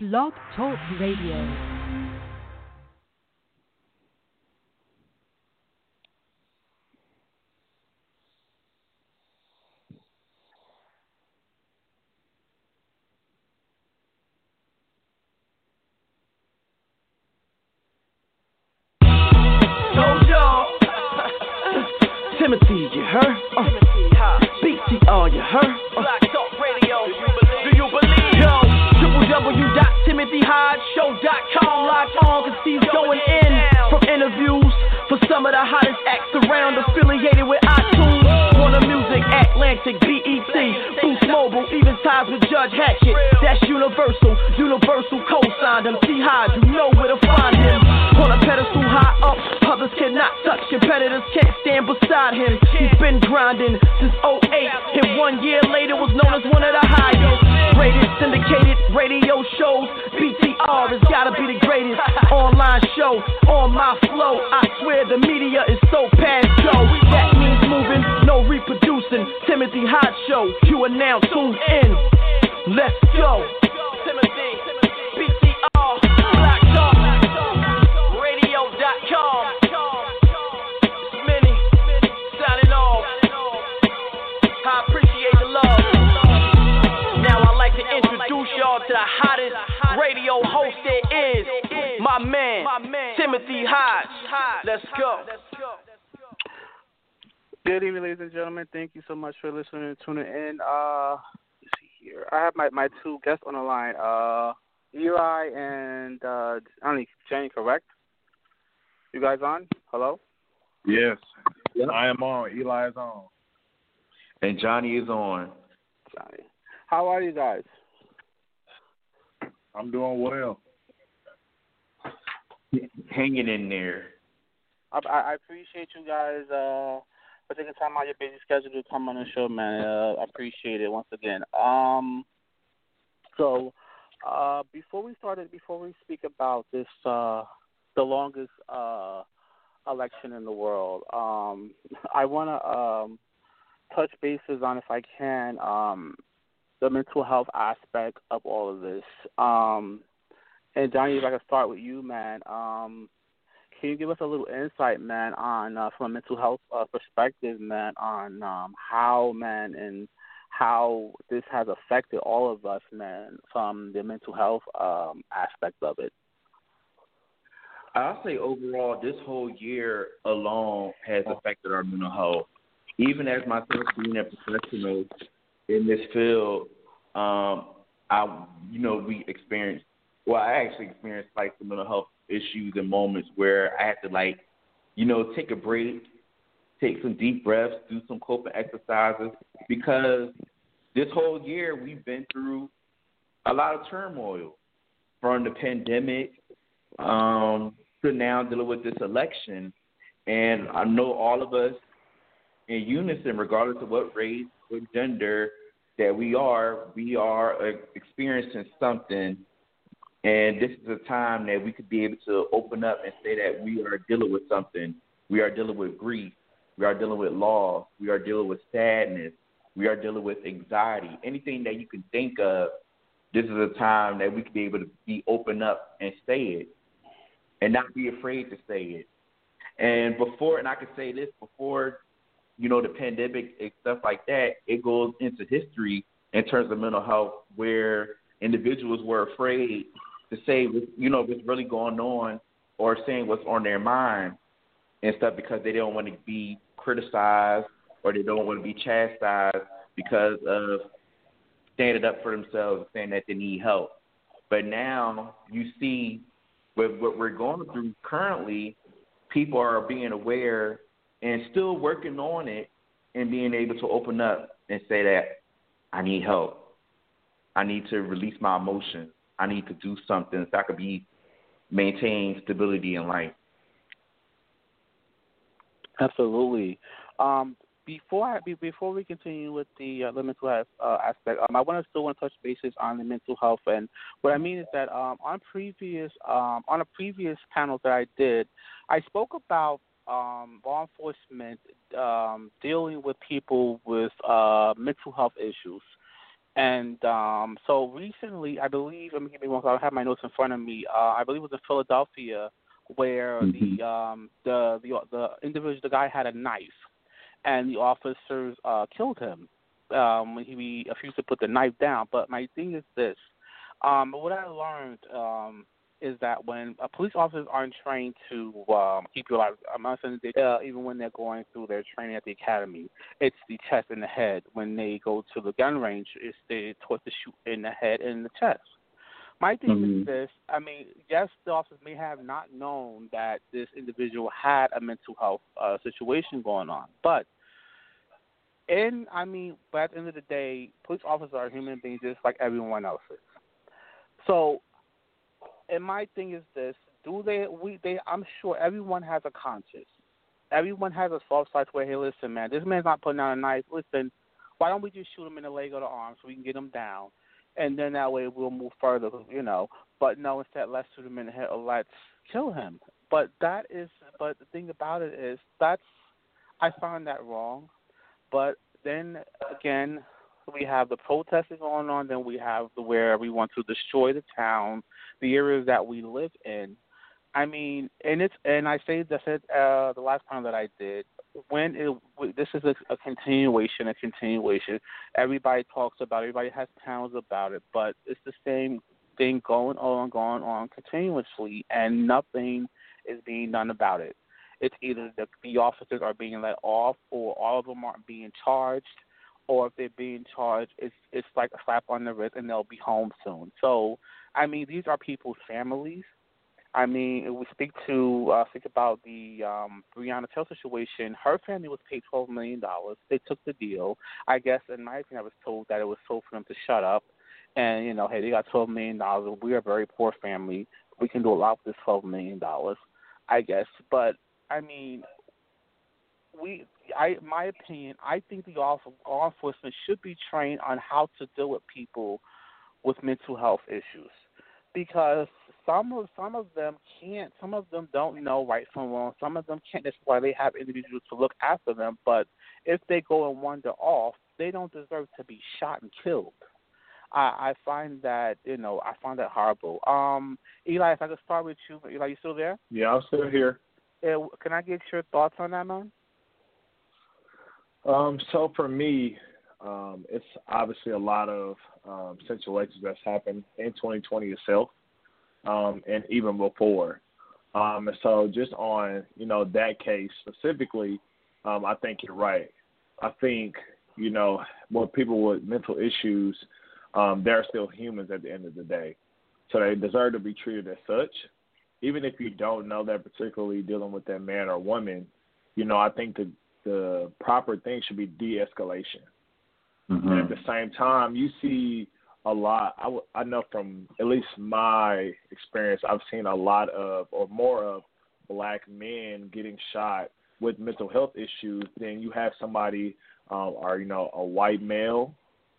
Blog Talk Radio. You guys on? Hello. Yes, I am on. Eli is on. And Johnnie is on. Johnnie. How are you guys? I'm doing well. Hanging in there. I, I I appreciate you guys uh, for taking time out of your busy schedule to come on the show, man. Uh, I appreciate it once again. Um, so uh, before we started, before we speak about this, uh, the longest uh, election in the world, um, I want to um, touch bases on, if I can, um, the mental health aspect of all of this. Um, and Johnnie, if I can start with you, man. Um, can you give us a little insight, man, on uh, from a mental health uh, perspective, man, on um, how, man, and how this has affected all of us, man, from the mental health um, aspect of it? I'll say overall, this whole year alone has affected our mental health. Even as myself being a professional in this field, um, I, you know, we experienced. Well, I actually experienced like some mental health issues and moments where I had to like, you know, take a break, take some deep breaths, do some coping exercises because this whole year we've been through a lot of turmoil from the pandemic um, to now dealing with this election. And I know all of us in unison, regardless of what race, what gender that we are, we are uh, experiencing something. And this is a time that we could be able to open up and say that we are dealing with something. We are dealing with grief. We are dealing with loss. We are dealing with sadness. We are dealing with anxiety. Anything that you can think of, this is a time that we could be able to be open up and say it and not be afraid to say it. And before, and I can say this before, you know, the pandemic and stuff like that, it goes into history in terms of mental health where individuals were afraid to say, you know, what's really going on or saying what's on their mind and stuff because they don't want to be criticized or they don't want to be chastised because of standing up for themselves and saying that they need help. But now you see with what we're going through currently, people are being aware and still working on it and being able to open up and say that I need help. I need to release my emotions. I need to do something so I could be maintain stability in life. Absolutely. Um, before I, before we continue with the, uh, the mental health uh, aspect, um, I want to still want to touch bases on the mental health. And what I mean is that um, on previous um, on a previous panel that I did, I spoke about um, law enforcement um, dealing with people with uh, mental health issues. And um, so recently, I believe, let me give me one. I have my notes in front of me. Uh, I believe it was in Philadelphia, where Mhm. the um, the the the individual, the guy had a knife, and the officers uh, killed him um, when he refused to put the knife down. But my thing is this: um, what I learned um, is that when uh, police officers aren't trained to um, keep you alive, I'm not saying they, uh, even when they're going through their training at the academy, it's the chest and the head. When they go to the gun range, it's they taught to shoot in the head and the chest. My thing Mhm. is this: I mean, yes, the officers may have not known that this individual had a mental health uh, situation going on, but and I mean, but at the end of the day, police officers are human beings just like everyone else is. So, and my thing is this: Do they? We they? I'm sure everyone has a conscience. Everyone has a soft side where, hey, listen, man, this man's not putting down a knife. Listen, why don't we just shoot him in the leg or the arm so we can get him down, and then that way we'll move further, you know. But no, instead, let's shoot him in or let's kill him. But that is, but the thing about it is that's, I find that wrong. But then again, we have the protesting going on. Then we have the where we want to destroy the town, the areas that we live in. I mean, and it's and I say that said uh, the last time that I did when it this is a, a continuation, a continuation. Everybody talks about, it, everybody has towns about it, but it's the same thing going on, going on continuously, and nothing is being done about it. It's either the, the officers are being let off, or all of them aren't being charged, or if they're being charged, it's it's like a slap on the wrist, and they'll be home soon. So, I mean, these are people's families. I mean, we speak to uh, think about the um, Breonna Taylor situation. Her family was paid twelve million dollars. They took the deal. I guess, in my opinion, I was told that it was told for them to shut up, and you know, hey, they got twelve million dollars. We are a very poor family. We can do a lot with this twelve million dollars. I guess, but I mean, we. I, my opinion, I think the law law enforcement should be trained on how to deal with people with mental health issues because some of some of them can't some of them don't know right from wrong. Some of them can't. That's why they have individuals to look after them. But if they go and wander off they don't deserve to be shot and killed. I i find that you know i find that horrible. Um eli if i could start with you eli you still there? Yeah, I'm still here. uh, can i get your thoughts on that man? Um, so for me, um, it's obviously a lot of um, situations that's happened in 2020 itself, um, and even before. Um, and so just on you know that case specifically, um, I think you're right. I think you know what people with mental issues, um, they're still humans at the end of the day, so they deserve to be treated as such. Even if you don't know that particularly dealing with that man or woman, you know I think the the proper thing should be de-escalation. Mm-hmm. And at the same time, you see a lot. I, know from at least my experience, I've seen a lot of or more of black men getting shot with mental health issues than you have somebody um, or you know a white male.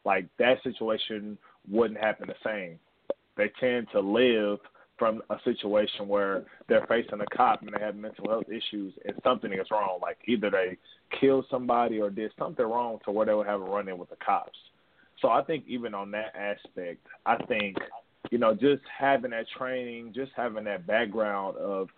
Like that situation wouldn't happen the same. They tend to live from a situation where they're facing a cop and they have mental health issues and something is wrong. Like either they killed somebody or did something wrong to where they would have a run in with the cops. So I think even on that aspect, I think, you know, just having that training, just having that background of,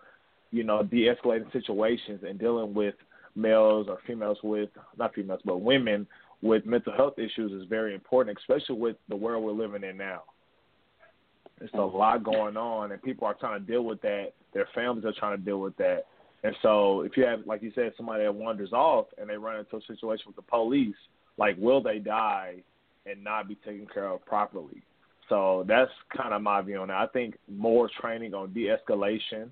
you know, de escalating situations and dealing with males or females with not females, but women with mental health issues is very important, especially with the world we're living in now. There's a mm-hmm. lot going on, and people are trying to deal with that. Their families are trying to deal with that. And so, if you have, like you said, somebody that wanders off and they run into a situation with the police, like, will they die and not be taken care of properly? So that's kind of my view on that. I think more training on de-escalation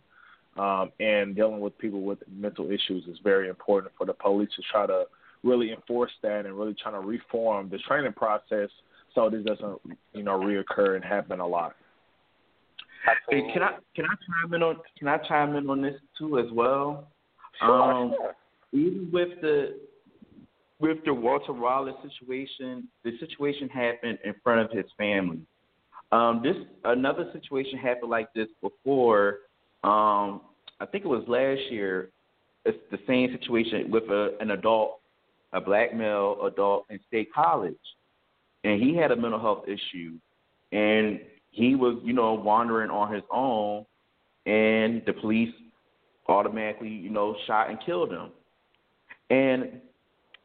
um, and dealing with people with mental issues is very important for the police to try to really enforce that and really trying to reform the training process so this doesn't, you know, reoccur and happen a lot. Hey, can I can I chime in on can I chime in on this too as well? Sure, um, sure. Even with the with the Walter Wallace situation, the situation happened in front of his family. Um, this another situation happened like this before. Um, I think it was last year. It's the same situation with a, an adult, a black male adult in state college. and he had a mental health issue, and he was, you know, wandering on his own, and the police automatically, you know, shot and killed him. And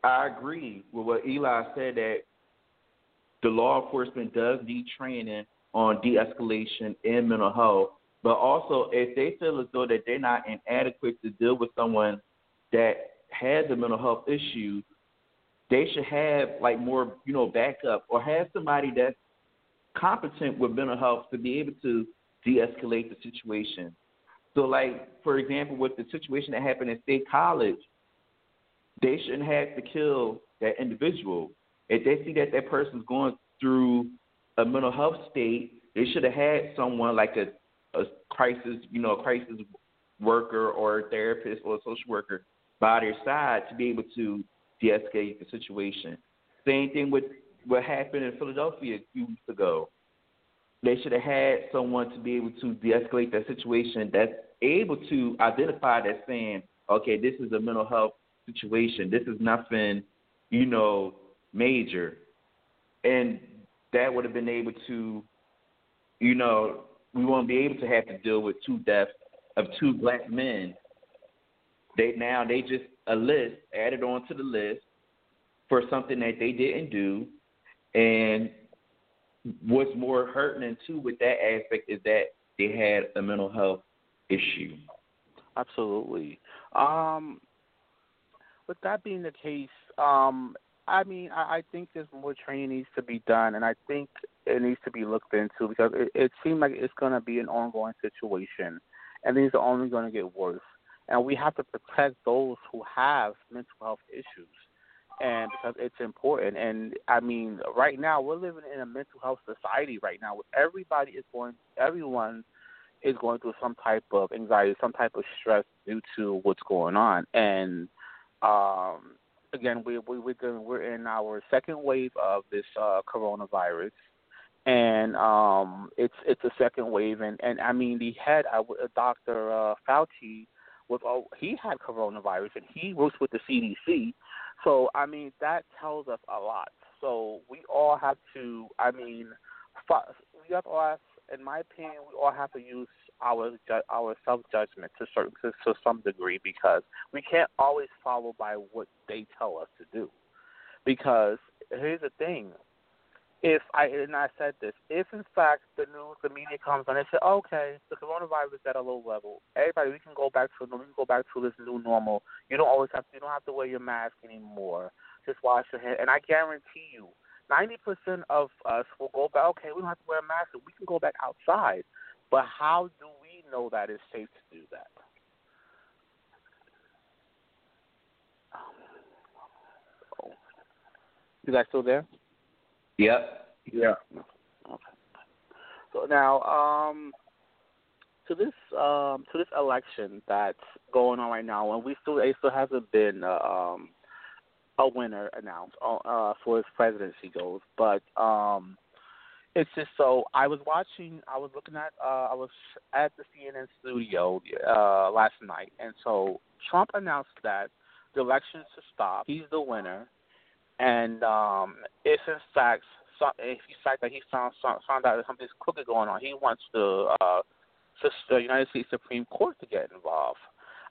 I agree with what Eli said that the law enforcement does need training on de-escalation and mental health, but also if they feel as though that they're not inadequate to deal with someone that has a mental health issue, they should have like more, you know, backup or have somebody that's competent with mental health to be able to de-escalate the situation. So, like for example, with the situation that happened at State College, they shouldn't have to kill that individual. If they see that that person's going through a mental health state, they should have had someone like a, a crisis, you know, a crisis worker or a therapist or a social worker by their side to be able to de-escalate the situation. Same thing with what happened in Philadelphia a few weeks ago. They should have had someone to be able to de-escalate that situation that's able to identify that saying, okay, this is a mental health situation. This is nothing, you know, major. And that would have been able to, you know, we won't be able to have to deal with two deaths of two black men. They now they just a list added on to the list for something that they didn't do, and what's more hurting too with that aspect is that they had a mental health issue. Absolutely. Um, with that being the case, um, I mean, I, I think there's more training needs to be done, and I think it needs to be looked into because it, it seems like it's going to be an ongoing situation, and things are only going to get worse. And we have to protect those who have mental health issues, and because it's important. And I mean, right now we're living in a mental health society right now, where everybody is going, everyone is going through some type of anxiety, some type of stress due to what's going on, and um, again, we, we we're doing, we're in our second wave of this uh, coronavirus, and um, it's it's a second wave, and and I mean the head, uh, Dr. Uh, Fauci, was oh, he had coronavirus, and he works with the CDC, so I mean that tells us a lot. So we all have to, I mean, we have have, in my opinion, we all have to use our our self judgment to certain to, to some degree because we can't always follow by what they tell us to do. Because here's the thing, if I and I said this, if in fact the news, the media comes on and say, okay, the coronavirus is at a low level, everybody we can go back to we can go back to this new normal. You don't always have to, you don't have to wear your mask anymore. Just wash your hands, and I guarantee you. 90% of us will go back, okay, we don't have to wear a mask, we can go back outside. But how do we know that it's safe to do that? Oh. You guys still there? Yep. Yeah. Okay. So now, um, to this um, to this election that's going on right now, and we still it still hasn't been uh, um, a winner announced uh, for his presidency goes, but um, it's just so I was watching. I was looking at. Uh, I was at the CNN studio uh, last night, and so Trump announced that the election to stop. He's the winner, and um, if in fact, if he fact that he found found out that something's crooked going on, he wants the uh, the United States Supreme Court to get involved.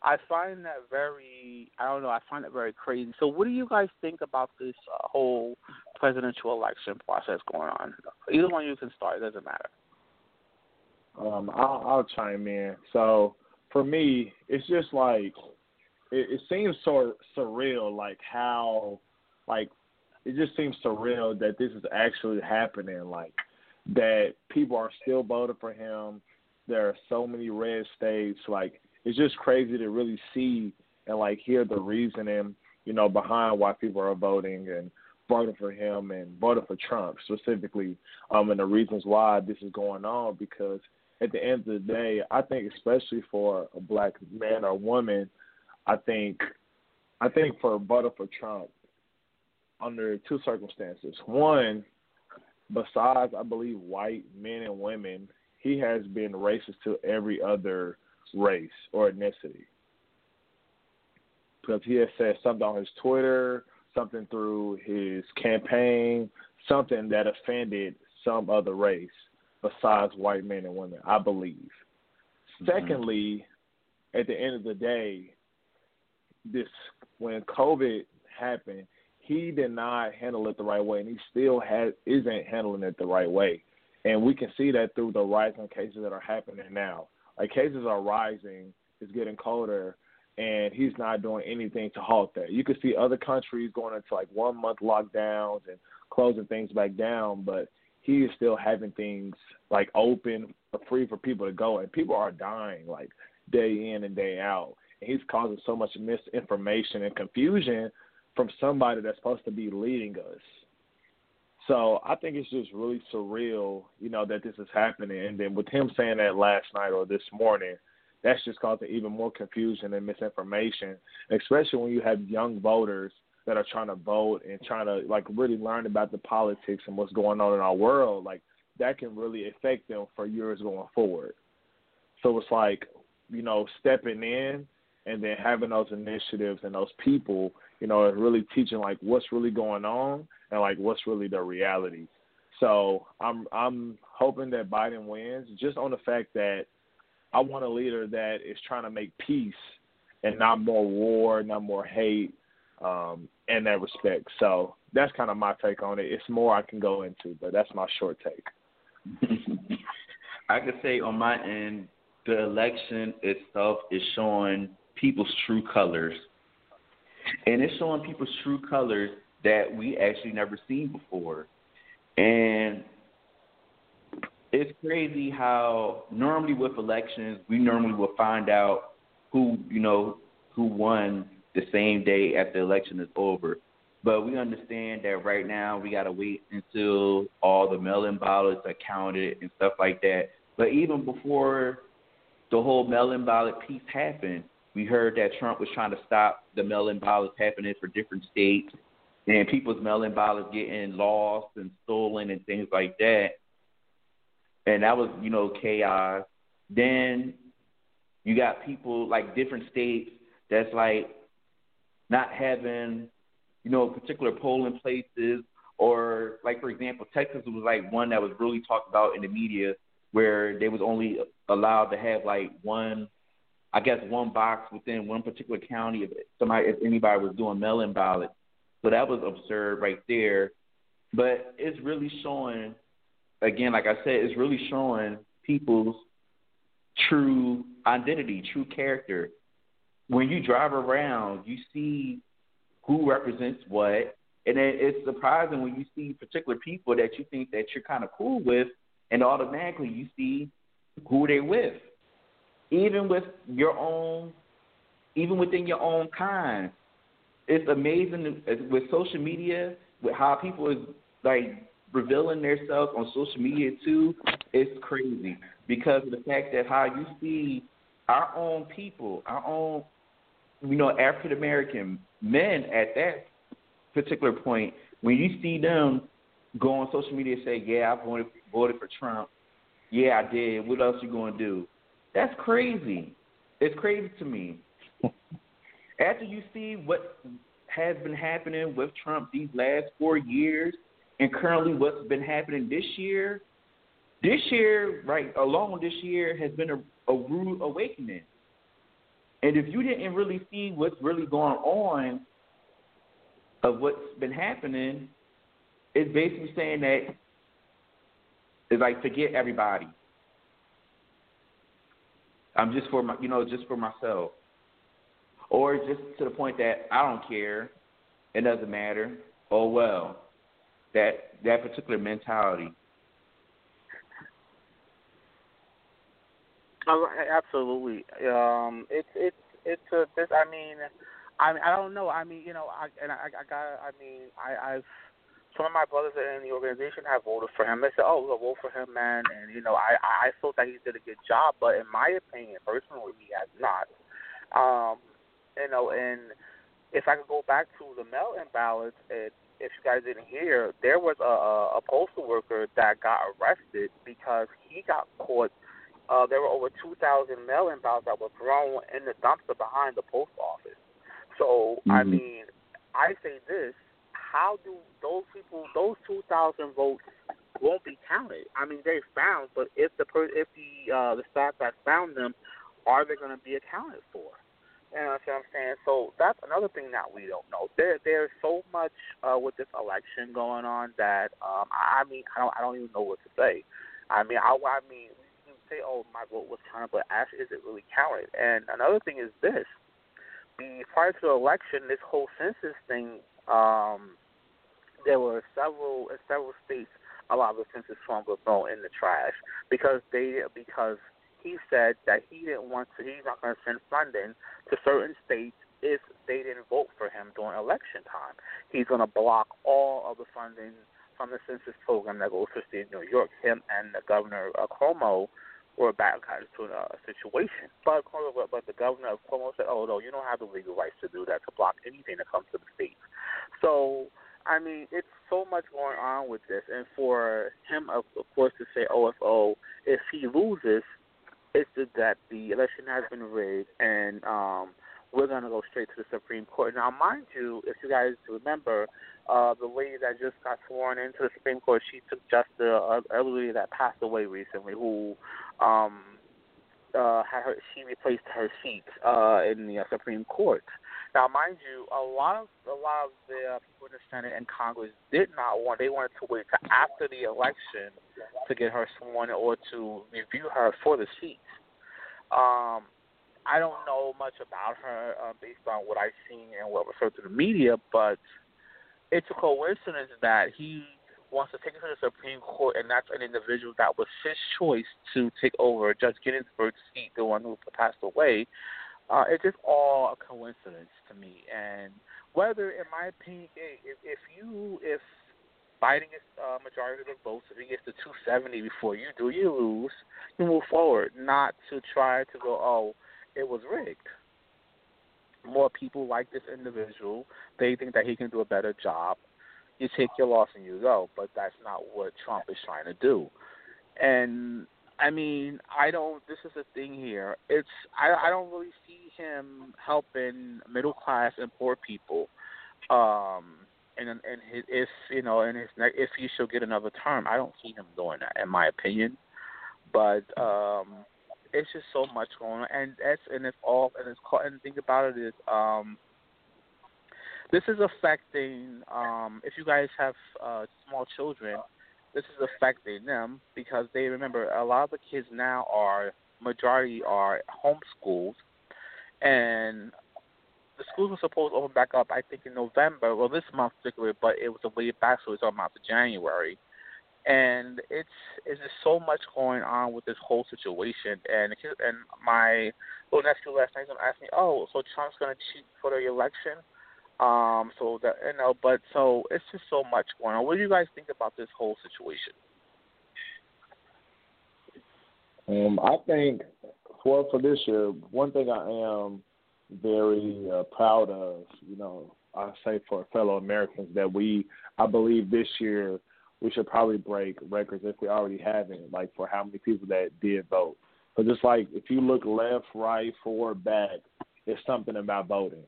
I find that very, I don't know, I find it very crazy. So, what do you guys think about this uh, whole presidential election process going on? Either one you can start, it doesn't matter. Um, I'll, I'll chime in. So, for me, it's just like, it, it seems so surreal, like how, like, it just seems surreal that this is actually happening, like, that people are still voting for him. There are so many red states, like, it's just crazy to really see and like hear the reasoning, you know, behind why people are voting and voting for him and voting for Trump specifically, um, and the reasons why this is going on. Because at the end of the day, I think especially for a black man or woman, I think, I think for voting for Trump under two circumstances. One, besides I believe white men and women, he has been racist to every other race or ethnicity. Because he has said something on his Twitter, something through his campaign, something that offended some other race besides white men and women. I believe. Mm-hmm. Secondly, at the end of the day, this when COVID happened, he did not handle it the right way, and he still has isn't handling it the right way. And we can see that through the rising cases that are happening now. Like cases are rising, it's getting colder, and he's not doing anything to halt that. You can see other countries going into like one month lockdowns and closing things back down, but he is still having things like open, free for people to go, and people are dying like day in and day out. And he's causing so much misinformation and confusion from somebody that's supposed to be leading us. So I think it's just really surreal, you know, that this is happening. And then with him saying that last night or this morning, that's just causing even more confusion and misinformation, especially when you have young voters that are trying to vote and trying to like really learn about the politics and what's going on in our world. Like that can really affect them for years going forward. So it's like, you know, stepping in and then having those initiatives and those people, you know, really teaching like what's really going on and like what's really the reality. So I'm I'm hoping that Biden wins just on the fact that I want a leader that is trying to make peace and not more war, not more hate, um, in that respect. So that's kind of my take on it. It's more I can go into, but that's my short take. I could say on my end, the election itself is showing people's true colors. And it's showing people's true colors that we actually never seen before. And it's crazy how normally with elections we normally will find out who you know who won the same day after the election is over. But we understand that right now we gotta wait until all the mail-in ballots are counted and stuff like that. But even before the whole mail-in ballot piece happened, we heard that Trump was trying to stop the mail-in ballots happening for different states and people's mail-in ballots getting lost and stolen and things like that. And that was, you know, chaos. Then you got people like different states that's like not having, you know, particular polling places or like for example, Texas was like one that was really talked about in the media where they was only allowed to have like one I guess one box within one particular county if somebody if anybody was doing mail in ballots. So that was absurd right there. But it's really showing again, like I said, it's really showing people's true identity, true character. When you drive around, you see who represents what, and it's surprising when you see particular people that you think that you're kind of cool with, and automatically you see who they're with even with your own, even within your own kind. It's amazing with social media, with how people is like revealing themselves on social media too. It's crazy because of the fact that how you see our own people, our own, you know, African American men at that particular point, when you see them go on social media and say, "Yeah, I voted voted for Trump," yeah, I did. What else you gonna do? That's crazy. It's crazy to me. After you see what has been happening with Trump these last four years, and currently what's been happening this year, this year, right alone, this year has been a, a rude awakening. And if you didn't really see what's really going on of what's been happening, it's basically saying that it's like forget everybody. I'm just for my, you know, just for myself, or just to the point that I don't care, it doesn't matter. Oh well, that that particular mentality. Oh, absolutely. Um, it's it's it's a this. I mean, I I don't know. I mean, you know, I and I I got. I mean, I I've some of my brothers in the organization have voted for him. They said, "Oh, we'll vote for him, man." And you know, I I thought that he did a good job, but in my opinion, personally, he has not. Um, you know, and if I could go back to the mail-in ballots, it, if you guys didn't hear, there was a, a, a postal worker that got arrested because he got caught. Uh, there were over 2,000 mail-in ballots that were thrown in the dumpster behind the post office. So, mm-hmm. I mean, I say this how do those people, those two thousand votes, won't be counted? I mean, they found, but if the per, if the uh, the staff that found them, are they going to be accounted for? You know what I'm saying? So that's another thing that we don't know. There, there's so much uh, with this election going on that um, I mean, I don't, I don't even know what to say. I mean, I, I mean, we can say, oh, my vote was counted, but actually, is it really counted? And another thing is this: the prior to the election, this whole census thing, um, there were several in several states. A lot of the census forms were thrown in the trash because they because he said that he didn't want to. He's not going to send funding to certain states if they didn't vote for him during election time. He's going to block all of the funding from the census program that goes to the state of New York. Him and the governor uh, Cuomo were baptized to a, situation, but but the governor of Cuomo said, "Oh no, you don't have the legal rights to do that to block anything that comes to the states." So. I mean, it's so much going on with this, and for him, of, of course, to say OFO, if he loses, it's that the election has been rigged, and um, we're to go straight to the Supreme Court. Now, mind you, if you guys remember, uh, the lady that just got sworn into the Supreme Court, she took just the uh, elderly that passed away recently, who um, uh, had her, she replaced her seat uh, in the uh, Supreme Court. Now, mind you, a lot of a lot of the uh, people in the Senate and Congress did not want. They wanted to wait to after the election to get her sworn or to review her for the seat. Um, I don't know much about her uh, based on what I've seen and what was heard through the media, but it's a coincidence that he wants to take it to the Supreme Court, and that's an individual that was his choice to take over Judge Ginsburg's seat, the one who passed away. Uh, it's just all a coincidence to me. And whether, in my opinion, if, if you, if Biden gets a majority of the votes. If he gets to 270 before you do, you lose. You move forward, not to try to go, oh, it was rigged. More people like this individual. They think that he can do a better job. You take your loss and you go, but that's not what Trump is trying to do. And I mean, I don't. This is the thing here. It's I I don't really see him helping middle class and poor people. Um, and and his, if you know, and his if he should get another term, I don't see him doing that, in my opinion. But um, it's just so much going on, and that's and it's all and it's caught. and think about it is, um, this is affecting. Um, if you guys have uh, small children, this is affecting them because they remember a lot of the kids now are majority are homeschooled, and the schools were supposed to open back up, I think, in November, well, this month particularly, but it was way back, so it's on out to January. And it's it's just so much going on with this whole situation. And and my little nephew last night asked me, "Oh, so Trump's going to cheat for the election?" Um, so that you know, but so it's just so much going on. What do you guys think about this whole situation? Um, I think for for this year, one thing I am very uh, proud of. You know, I say for fellow Americans that we, I believe this year we should probably break records if we already haven't, like for how many people that did vote. But just like if you look left, right, forward, back, it's something about voting,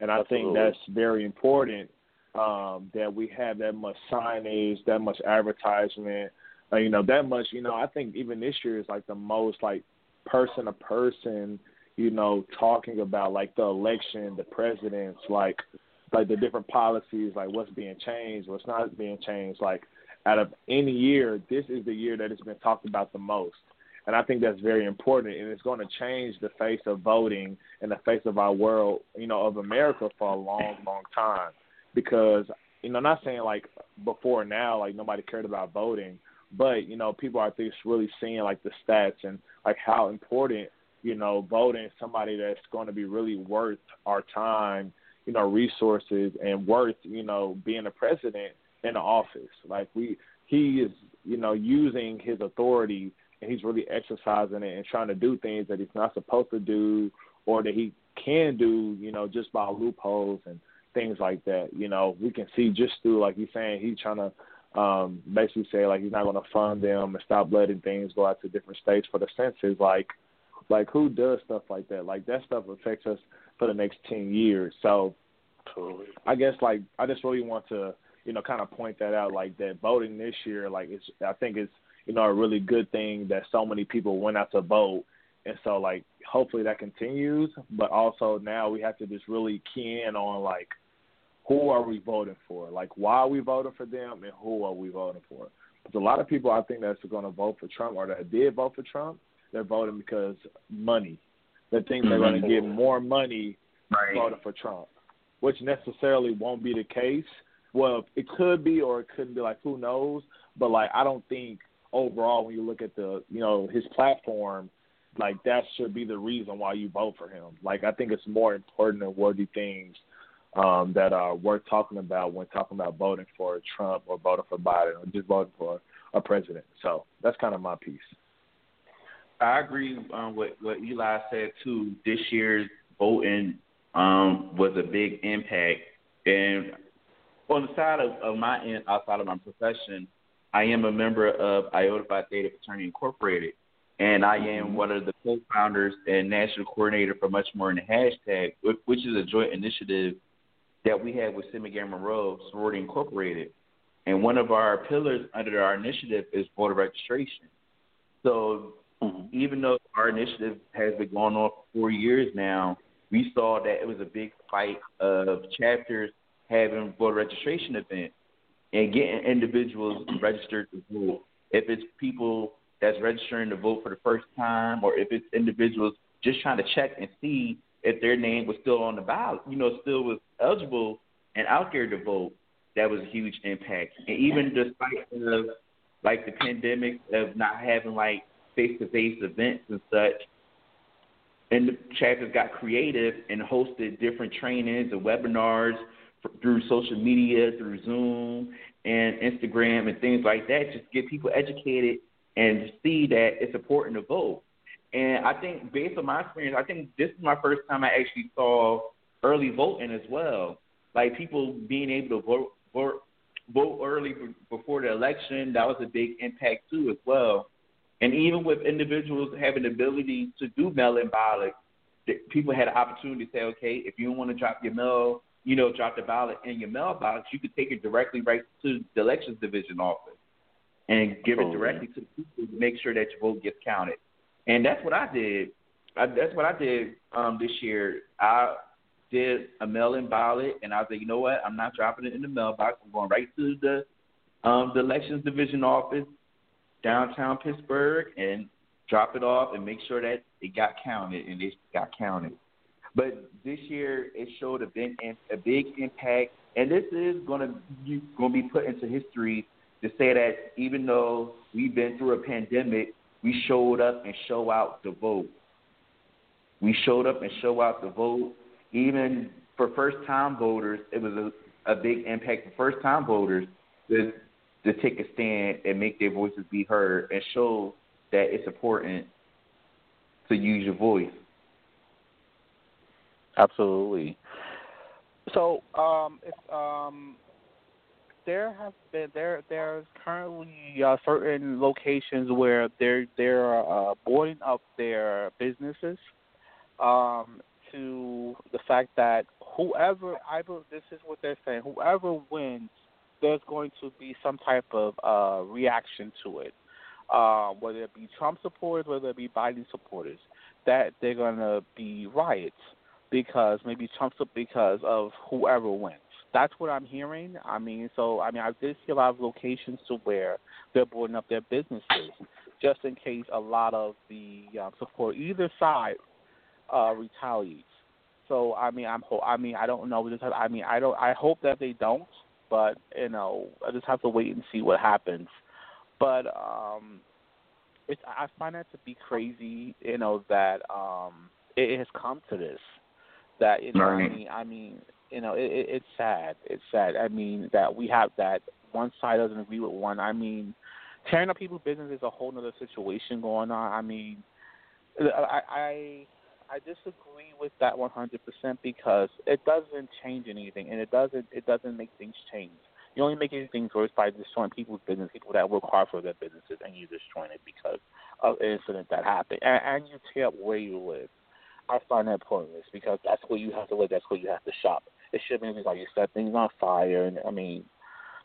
and I Absolutely. think that's very important. Um, that we have that much signage, that much advertisement, uh, you know, that much. You know, I think even this year is like the most like person to person you know, talking about like the election, the presidents, like like the different policies, like what's being changed, what's not being changed. Like out of any year, this is the year that it's been talked about the most. And I think that's very important, and it's going to change the face of voting and the face of our world, you know, of America for a long, long time. Because you know, not saying like before now, like nobody cared about voting, but you know, people are just really seeing like the stats and like how important you know, voting somebody that's going to be really worth our time, you know, resources and worth, you know, being a president in the office. Like we, he is, you know, using his authority and he's really exercising it and trying to do things that he's not supposed to do or that he can do, you know, just by loopholes and things like that. You know, we can see just through, like he's saying, he's trying to um, basically say like he's not going to fund them and stop letting things go out to different states for the census. Like like who does stuff like that? Like that stuff affects us for the next ten years. So I guess like I just really want to you know kind of point that out like that voting this year like it's I think it's you know a really good thing that so many people went out to vote and so like hopefully that continues but also now we have to just really key in on like who are we voting for like why are we voting for them and who are we voting for because a lot of people I think that's going to vote for Trump or that did vote for Trump they're voting because money they think they're going to mm-hmm. get more money Right. voting for Trump, which necessarily won't be the case. Well, it could be or it couldn't be. Like who knows? But like I don't think overall when you look at the you know his platform, like that should be the reason why you vote for him. Like I think it's more important and worthy things um, that are worth talking about when talking about voting for Trump or voting for Biden or just voting for a president. So that's kind of my piece. I agree um, with what Eli said too. This year's voting um, was a big impact, and on the side of, of my end, outside of my profession, I am a member of Iota Phi Theta Fraternity Incorporated, and I am mm-hmm. one of the co-founders and national coordinator for Much More in the Hashtag, which- which is a joint initiative that we have with Sigma Gamma Rho Sorority Incorporated. And one of our pillars under our initiative is voter registration. So mm-hmm. even though our initiative has been going on for four years now, we saw that it was a big fight of chapters having voter registration events and getting individuals registered to vote. If it's people that's registering to vote for the first time, or if it's individuals just trying to check and see if their name was still on the ballot, you know, still was eligible and out there to vote, that was a huge impact. And even despite of like the pandemic of not having like face to face events and such, and the chapters got creative and hosted different trainings and webinars through social media, through Zoom and Instagram and things like that, just get people educated and see that it's important to vote. And I think, based on my experience, I think this is my first time I actually saw early voting as well. Like people being able to vote vote, vote early before the election, that was a big impact too as well. And even with individuals having the ability to do mail-in ballots, people had opportunity to say, okay, if you don't want to drop your mail, you know, drop the ballot in your mailbox, you could take it directly right to the elections division office and give it directly to the people to make sure that your vote gets counted. And that's what I did. I, that's what I did um, this year. I did a mail-in ballot, and I was like, you know what? I'm not dropping it in the mailbox. I'm going right to the um, the elections division office downtown Pittsburgh and drop it off and make sure that it got counted and it got counted. But this year it showed a big a big impact, and this is going to going to be put into history to say that even though we've been through a pandemic, we showed up and show out the vote. We showed up and show out the vote. Even for first time voters, it was a, a big impact for first time voters to, to take a stand and make their voices be heard and show that it's important to use your voice. Absolutely. So, um, if um, there have been there there's currently uh, certain locations where they're they're uh, boarding up their businesses um, to the fact that whoever I believe this is what they're saying whoever wins there's going to be some type of uh, reaction to it uh, whether it be Trump supporters whether it be Biden supporters that they're going to be riots because maybe Trump's up because of whoever wins. That's what I'm hearing. I mean, so I mean, I did see a lot of locations to where they're boarding up their businesses just in case a lot of the um, support either side uh, retaliates. So I mean, I'm ho- I mean, I don't know. Just have, I mean, I don't. I hope that they don't, but you know, I just have to wait and see what happens. But um, it's I find that to be crazy. You know that um, it has come to this that you know Right. I mean? I mean you know it, it, it's sad. It's sad. I mean that we have that one side doesn't agree with one. I mean tearing up people's business is a whole other situation going on. I mean I I I disagree with that 100% because it doesn't change anything and it doesn't it doesn't make things change. You're only making things worse by destroying people's business people that work hard for their businesses and you're destroying it because of an incident that happened. And, and you tear up where you live I find that pointless because that's where you have to live. That's where you have to shop. It should be like you set things on fire. And I mean,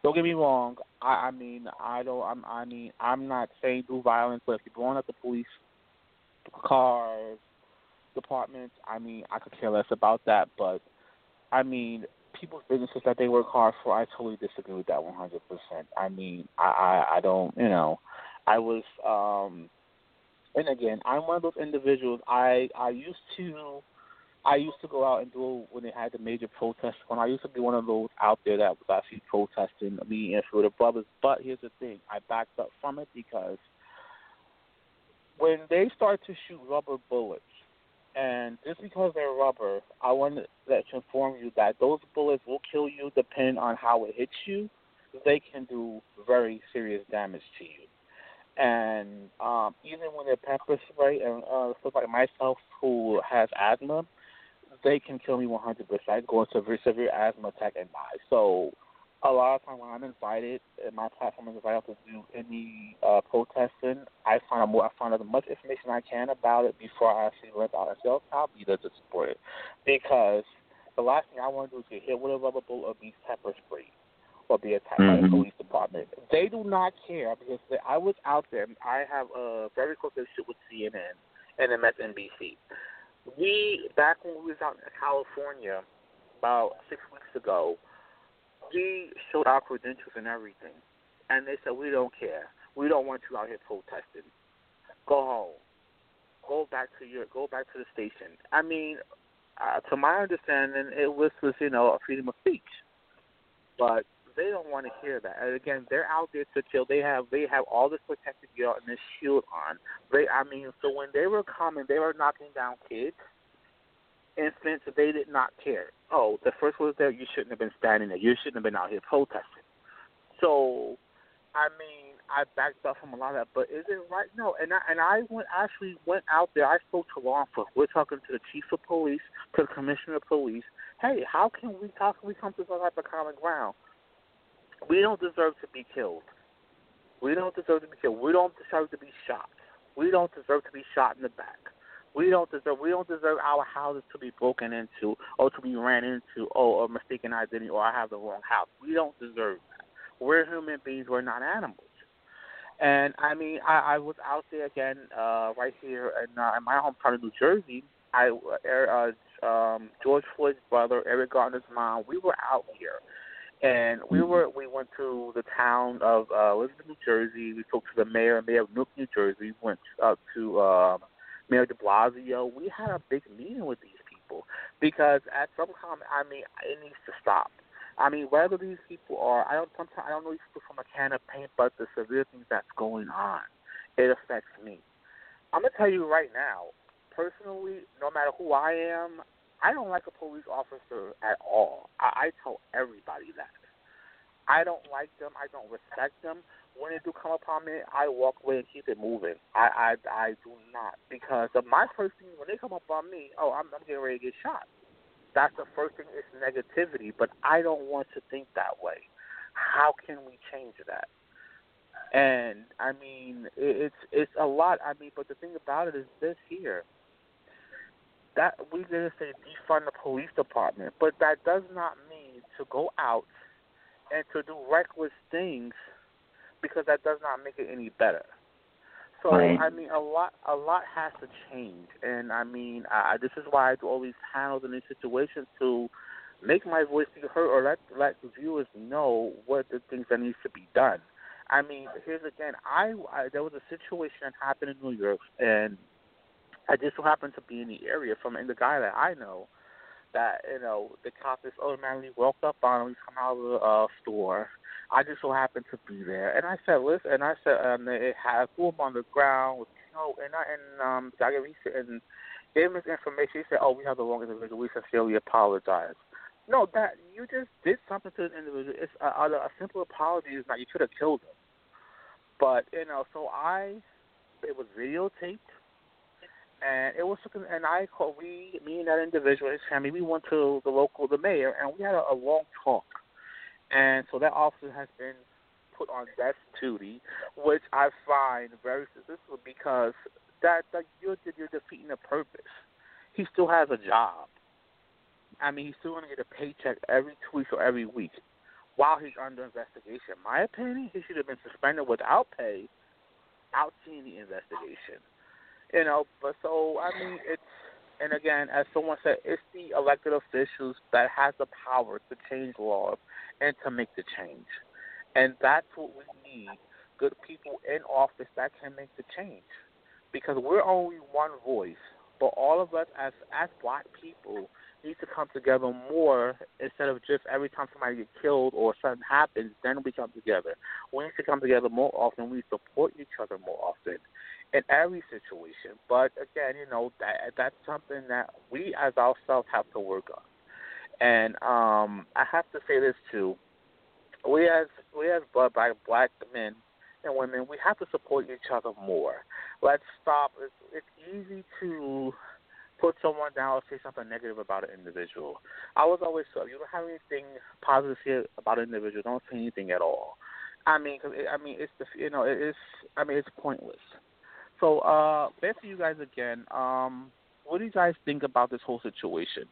don't get me wrong. I, I mean, I don't. I'm. I mean, I'm not saying do violence, but if you're blowing up the police cars, departments, I mean, I could care less about that. But I mean, people's businesses that they work hard for, I totally disagree with that 100%. I mean, I, I, I don't, you know, I was, um, and again, I'm one of those individuals. I, I used to, I used to go out and do when they had the major protests. When I used to be one of those out there that was actually protesting me and for the brothers. But here's the thing: I backed up from it because when they start to shoot rubber bullets and just because they're rubber, I want to inform you that those bullets will kill you depending on how it hits you. They can do very serious damage to you. And um, even when they're pepper spray, and uh, stuff like myself who has asthma, they can kill me 100%. I go into severe, severe asthma attack and die. So a lot of times when I'm invited, and my platform is invited to do any uh, protesting, I find out more. I find out as much information I can about it before I actually rent out sales I'll be there to support it, because the last thing I want to do is get hit with a rubber bullet or be pepper sprayed or be attacked mm-hmm. by the police department. They do not care because they, I was out there. I have a very close relationship with CNN and MSNBC. We back when we was out in California about six weeks ago we showed our credentials and everything, and they said we don't care. We don't want you out here protesting. Go home. Go back to your. Go back to the station. I mean, uh, to my understanding, it was, was you know a freedom of speech, but they don't want to hear that. And again, they're out there to kill. They have they have all this protective gear and this shield on. They, I mean, so when they were coming, they were knocking down kids instance, they did not care. Oh, the first was there. You shouldn't have been standing there. You shouldn't have been out here protesting. So, I mean, I backed up from a lot of that. But is it right? No. And I and I went actually went out there. I spoke to law enforcement. We're talking to the chief of police, to the commissioner of police. Hey, how can we how can we come to some type of common ground? We don't deserve to be killed. We don't deserve to be killed. We don't deserve to be shot. We don't deserve to be shot in the back. We don't deserve we don't deserve our houses to be broken into or to be ran into or, or mistaken identity or I have the wrong house. We don't deserve that. We're human beings, we're not animals. And I mean, I, I was out there again, uh, right here in, uh, in my hometown of New Jersey. I, uh, um, George Floyd's brother, Eric Garner's mom. We were out here, and we were we went to the town of uh, Elizabeth, New Jersey. We spoke to the mayor, mayor of Newark, New Jersey. We went up to uh, Mayor De Blasio. We had a big meeting with these people because at some time, I mean, it needs to stop. I mean, whether these people are, I don't sometimes I don't know these people from a can of paint, but the severe things that's going on, it affects me. I'm gonna tell you right now, personally, no matter who I am, I don't like a police officer at all. I, I tell everybody that. I don't like them. I don't respect them when they do come upon me, I walk away and keep it moving. I I I do not because of my first thing when they come up on me, oh I'm I'm getting ready to get shot. That's the first thing is negativity, but I don't want to think that way. How can we change that? And I mean, it's it's a lot. I mean, but the thing about it is this here. That we didn't say defund the police department, but that does not mean to go out and to do reckless things because that does not make it any better. So right. I mean, a lot a lot has to change, and I mean, I, this is why I do all these panels and these situations to make my voice be heard, or let let the viewers know what the things that needs to be done. I mean, here's again, I, I there was a situation that happened in New York, and I just so happened to be in the area from and the guy that I know that you know the cop is automatically walked up on him. He's come out of the uh, store I just so happened to be there, and I said, listen, and I said, um, it had threw him on the ground, with, know, and I and um, gave and gave him his information. He said, oh, we have the wrong individual. We sincerely apologize. No, that you just did something to the individual. It's a, a, a simple apology is not you could have killed him, but you know, so I, it was videotaped and it was. And I called we, me and that individual, his family, we went to the local, the mayor, and we had a, a long talk. And so that officer has been put on desk duty, which I find very suspicious because that, that you're, you're defeating the purpose. He still has a job. I mean, he's still going to get a paycheck every two weeks or every week while he's under investigation. In my opinion, he should have been suspended without pay, out seeing the investigation. You know, but so I mean, it's and again, as someone said, it's the elected officials that has the power to change laws and to make the change, and that's what we need: good people in office that can make the change, because we're only one voice. But all of us, as as black people, need to come together more instead of just every time somebody gets killed or something happens, then we come together. We need to come together more often. We support each other more often in every situation. But again, you know that that's something that we as ourselves have to work on. And um, I have to say this too: we as we as black black men and women, we have to support each other more. Let's stop. It's, it's easy to put someone down or say something negative about an individual. I was always told, you don't have anything positive to say about an individual, don't say anything at all. I mean, cause it, I mean, it's the you know, it's I mean, it's pointless. So, uh, back to you guys again. Um, what do you guys think about this whole situation?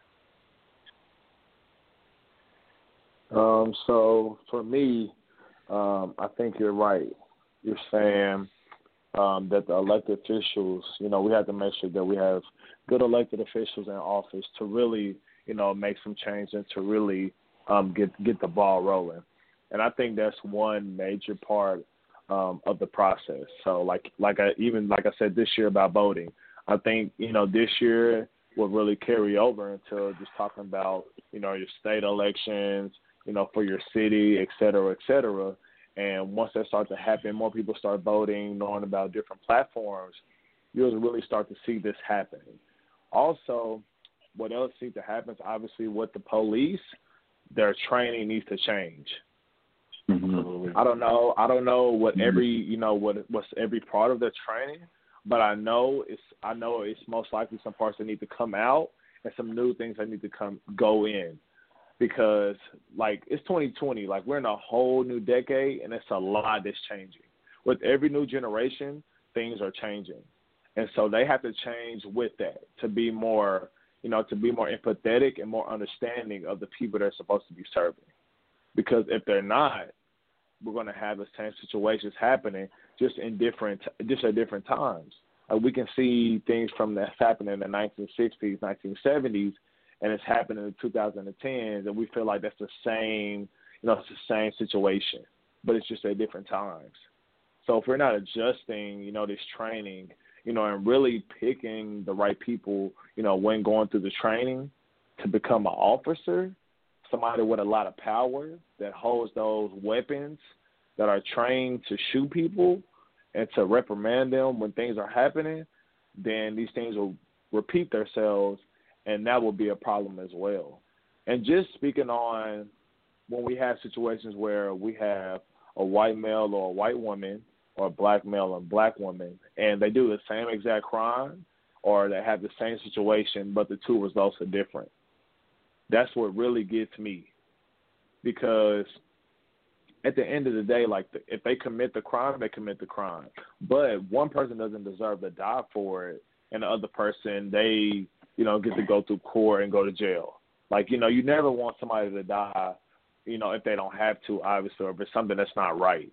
Um, so for me, um, I think you're right. You're saying um, that the elected officials, you know, we have to make sure that we have good elected officials in office to really, you know, make some change and to really um, get get the ball rolling. And I think that's one major part um, of the process. So, like like I even like I said this year about voting, I think you know this year will really carry over into just talking about you know your state elections, you know, for your city, et cetera, et cetera. And once that starts to happen, more people start voting, knowing about different platforms, you'll really start to see this happening. Also, what else needs to happen is obviously with the police, their training needs to change. Mm-hmm. I don't know. I don't know what Mm-hmm. every you know what what's every part of their training, but I know it's I know it's most likely some parts that need to come out and some new things that need to come go in because like it's 2020, like we're in a whole new decade and it's a lot that's changing. With every new generation, things are changing. And so they have to change with that to be more, you know, to be more empathetic and more understanding of the people they're supposed to be serving. Because if they're not, we're going to have the same situations happening just in different, just at different times. We can see things from that happening in the 1960s, 1970s, and it's happening in the 2010s, and we feel like that's the same, you know, it's the same situation, but it's just at different times. So if we're not adjusting, you know, this training, you know, and really picking the right people, you know, when going through the training to become an officer, somebody with a lot of power that holds those weapons that are trained to shoot people and to reprimand them when things are happening, then these things will repeat themselves and that will be a problem as well. And just speaking on when we have situations where we have a white male or a white woman or a black male and black woman and they do the same exact crime or they have the same situation but the two results are different. That's what really gets me because at the end of the day, like the, if they commit the crime, they commit the crime. But one person doesn't deserve to die for it, and the other person they you know get to go through court and go to jail. Like you know, you never want somebody to die, you know, if they don't have to, obviously, or if it's something that's not right.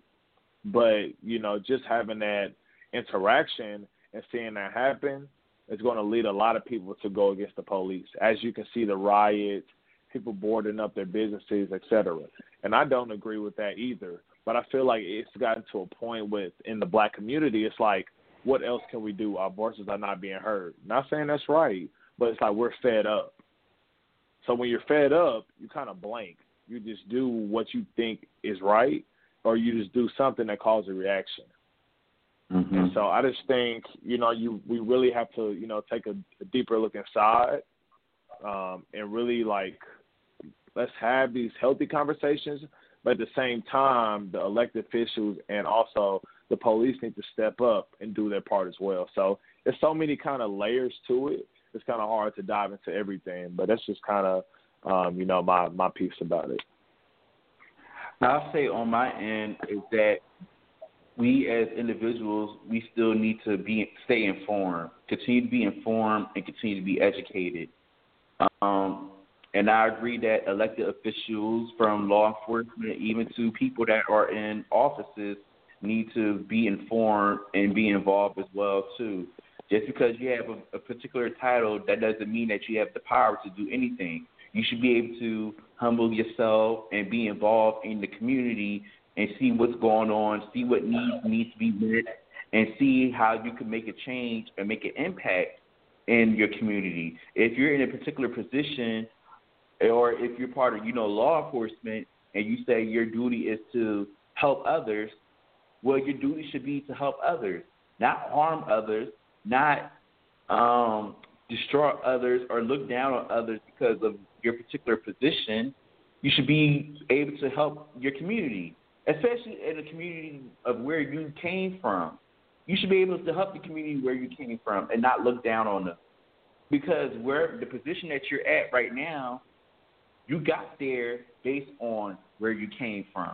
But you know, just having that interaction and seeing that happen is going to lead a lot of people to go against the police. As you can see, the riots, people boarding up their businesses, etc. And I don't agree with that either. But I feel like it's gotten to a point with in the black community, it's like, what else can we do? Our voices are not being heard. Not saying that's right, but it's like we're fed up. So when you're fed up, you kind of blank. You just do what you think is right, or you just do something that causes a reaction. Mm-hmm. And so I just think you know you we really have to you know take a, a deeper look inside, um, and really like let's have these healthy conversations. But at the same time, the elected officials and also the police need to step up and do their part as well. So there's so many kind of layers to it. It's kind of hard to dive into everything, but that's just kind of um, you know my my piece about it. I'll say on my end is that we as individuals we still need to be stay informed, continue to be informed, and continue to be educated. Um, And I agree that elected officials, from law enforcement even to people that are in offices, need to be informed and be involved as well too. Just because you have a, a particular title, that doesn't mean that you have the power to do anything. You should be able to humble yourself and be involved in the community and see what's going on, see what needs needs to be met, and see how you can make a change and make an impact in your community. If you're in a particular position, or if you're part of you know law enforcement, and you say your duty is to help others, well, your duty should be to help others, not harm others, not um, destroy others or look down on others because of your particular position. You should be able to help your community, especially in the community of where you came from. You should be able to help the community where you came from and not look down on them. Because where the position that you're at right now, you got there based on where you came from.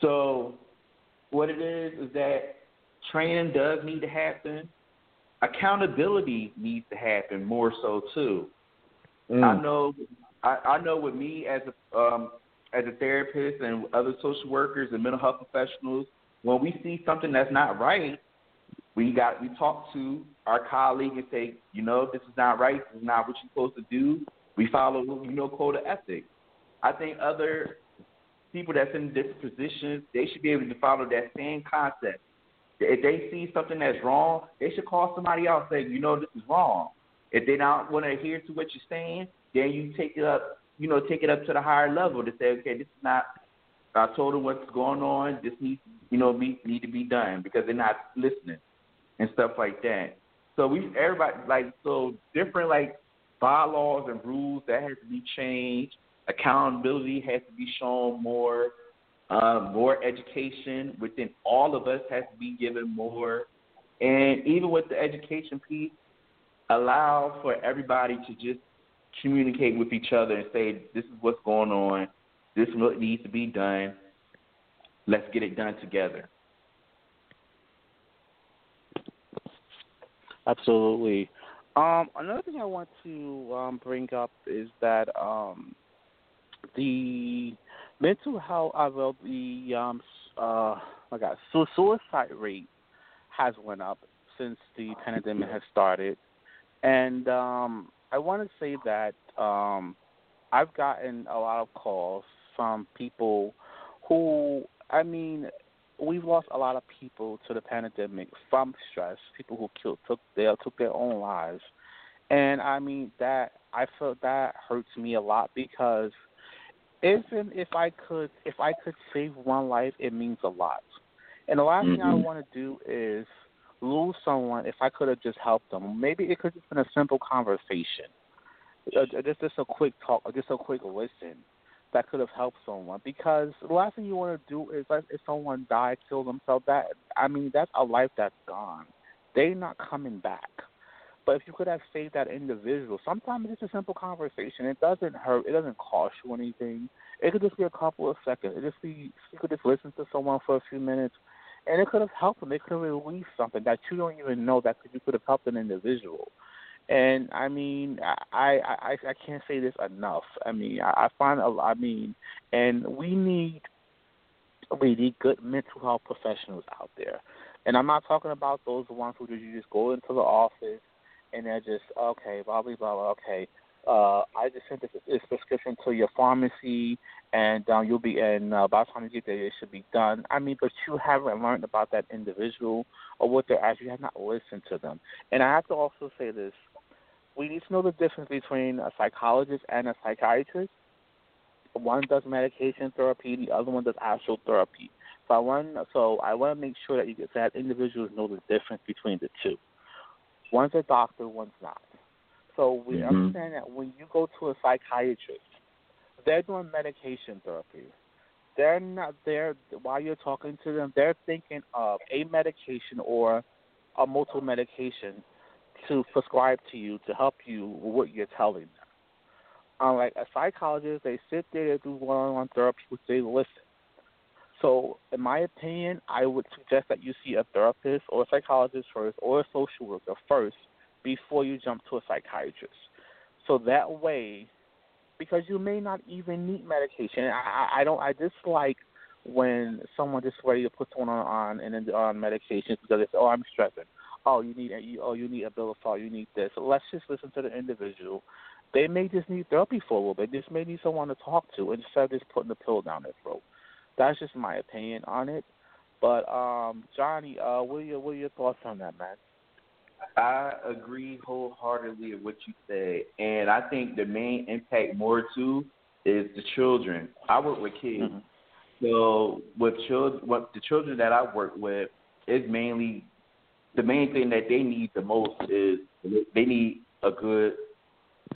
So what it is is that training does need to happen. Accountability needs to happen more so too. Mm. I know, I, I know with me as a um, as a therapist and other social workers and mental health professionals, when we see something that's not right, we got we talk to our colleague and say, you know, this is not right. This is not what you're supposed to do. We follow, you know, code of ethics. I think other people that's in different positions, they should be able to follow that same concept. If they see something that's wrong, they should call somebody else and say, you know, this is wrong. If they don't want to adhere to what you're saying, then you take it up, you know, take it up to the higher level to say, okay, this is not. I told them what's going on. This needs, you know, be, need to be done because they're not listening and stuff like that. So we, everybody, like, so different like bylaws and rules that has to be changed accountability has to be shown more. Uh, more education within all of us has to be given more. And even with the education piece, allow for everybody to just communicate with each other and say, this is what's going on. This is what needs to be done. Let's get it done together. Absolutely. Um, another thing I want to um, bring up is that um, the mental health, uh, well, the um, uh, my God, so suicide rate has went up since the pandemic has started, and um, I want to say that um, I've gotten a lot of calls from people who, I mean, we've lost a lot of people to the pandemic from stress. People who killed took their took their own lives, and I mean that I felt that hurts me a lot because even if I could if I could save one life, it means a lot. And the last mm-hmm. thing I mm-hmm. want to do is lose someone if I could have just helped them. Maybe it could have been a simple conversation, uh, just just a quick talk, just a quick listen that could have helped someone. Because the last thing you want to do is let if someone die, kill themselves. That I mean, that's a life that's gone. They're not coming back. But if you could have saved that individual, sometimes it's a simple conversation. It doesn't hurt. It doesn't cost you anything. It could just be a couple of seconds. It just be you could just listen to someone for a few minutes, and it could have helped them. It could have released something that you don't even know that you could have helped an individual. And I mean, I I I can't say this enough. I mean, I, I find a, I mean, and we need we need good mental health professionals out there. And I'm not talking about those ones who just you just go into the office and they're just okay, blah blah blah. Okay, uh, I just sent this, prescription to your pharmacy, and um, you'll be and uh, by the time you get there, it should be done. I mean, but you haven't learned about that individual or what they're actually. You have not listened to them. And I have to also say this: we need to know the difference between a psychologist and a psychiatrist. One does medication therapy, the other one does actual therapy. So I want so I want to make sure that you get that individuals know the difference between the two. One's a doctor, one's not. So we mm-hmm. understand that when you go to a psychiatrist, they're doing medication therapy. They're not there while you're talking to them. They're thinking of a medication or a multiple medication to prescribe to you to help you with what you're telling them. Unlike a psychologist, they sit there, they do one-on-one therapy, which they listen. So, in my opinion, I would suggest that you see a therapist or a psychologist first or a social worker first before you jump to a psychiatrist. So that way, because you may not even need medication. I, I don't. I dislike when someone just ready to put someone on on and on medications because it's oh I'm stressing. Oh you need a, oh you need a bill Abilify, you need this. Let's just listen to the individual. They may just need therapy for a little bit. They just may need someone to talk to instead of just putting the pill down their throat. That's just my opinion on it. But um, Johnnie, uh, what are your what are your thoughts on that, man? I agree wholeheartedly with what you said, and I think the main impact more too is the children. I work with kids, mm-hmm. so with children, what the children that I work with is mainly the main thing that they need the most is they need a good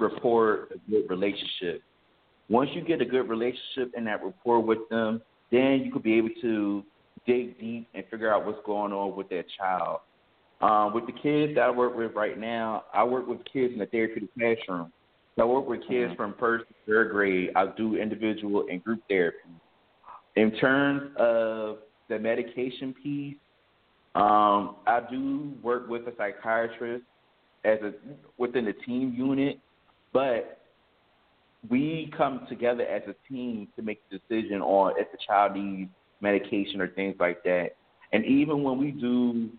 rapport, a good relationship. Once you get a good relationship and that rapport with them, then you could be able to dig deep and figure out what's going on with that child. Um, with the kids that I work with right now, I work with kids in the therapeutic classroom. So I work with kids mm-hmm. from first to third grade. I do individual and group therapy. In terms of the medication piece, um, I do work with a psychiatrist as a within the team unit, but we come together as a team to make the decision on if the child needs medication or things like that. And even when we do,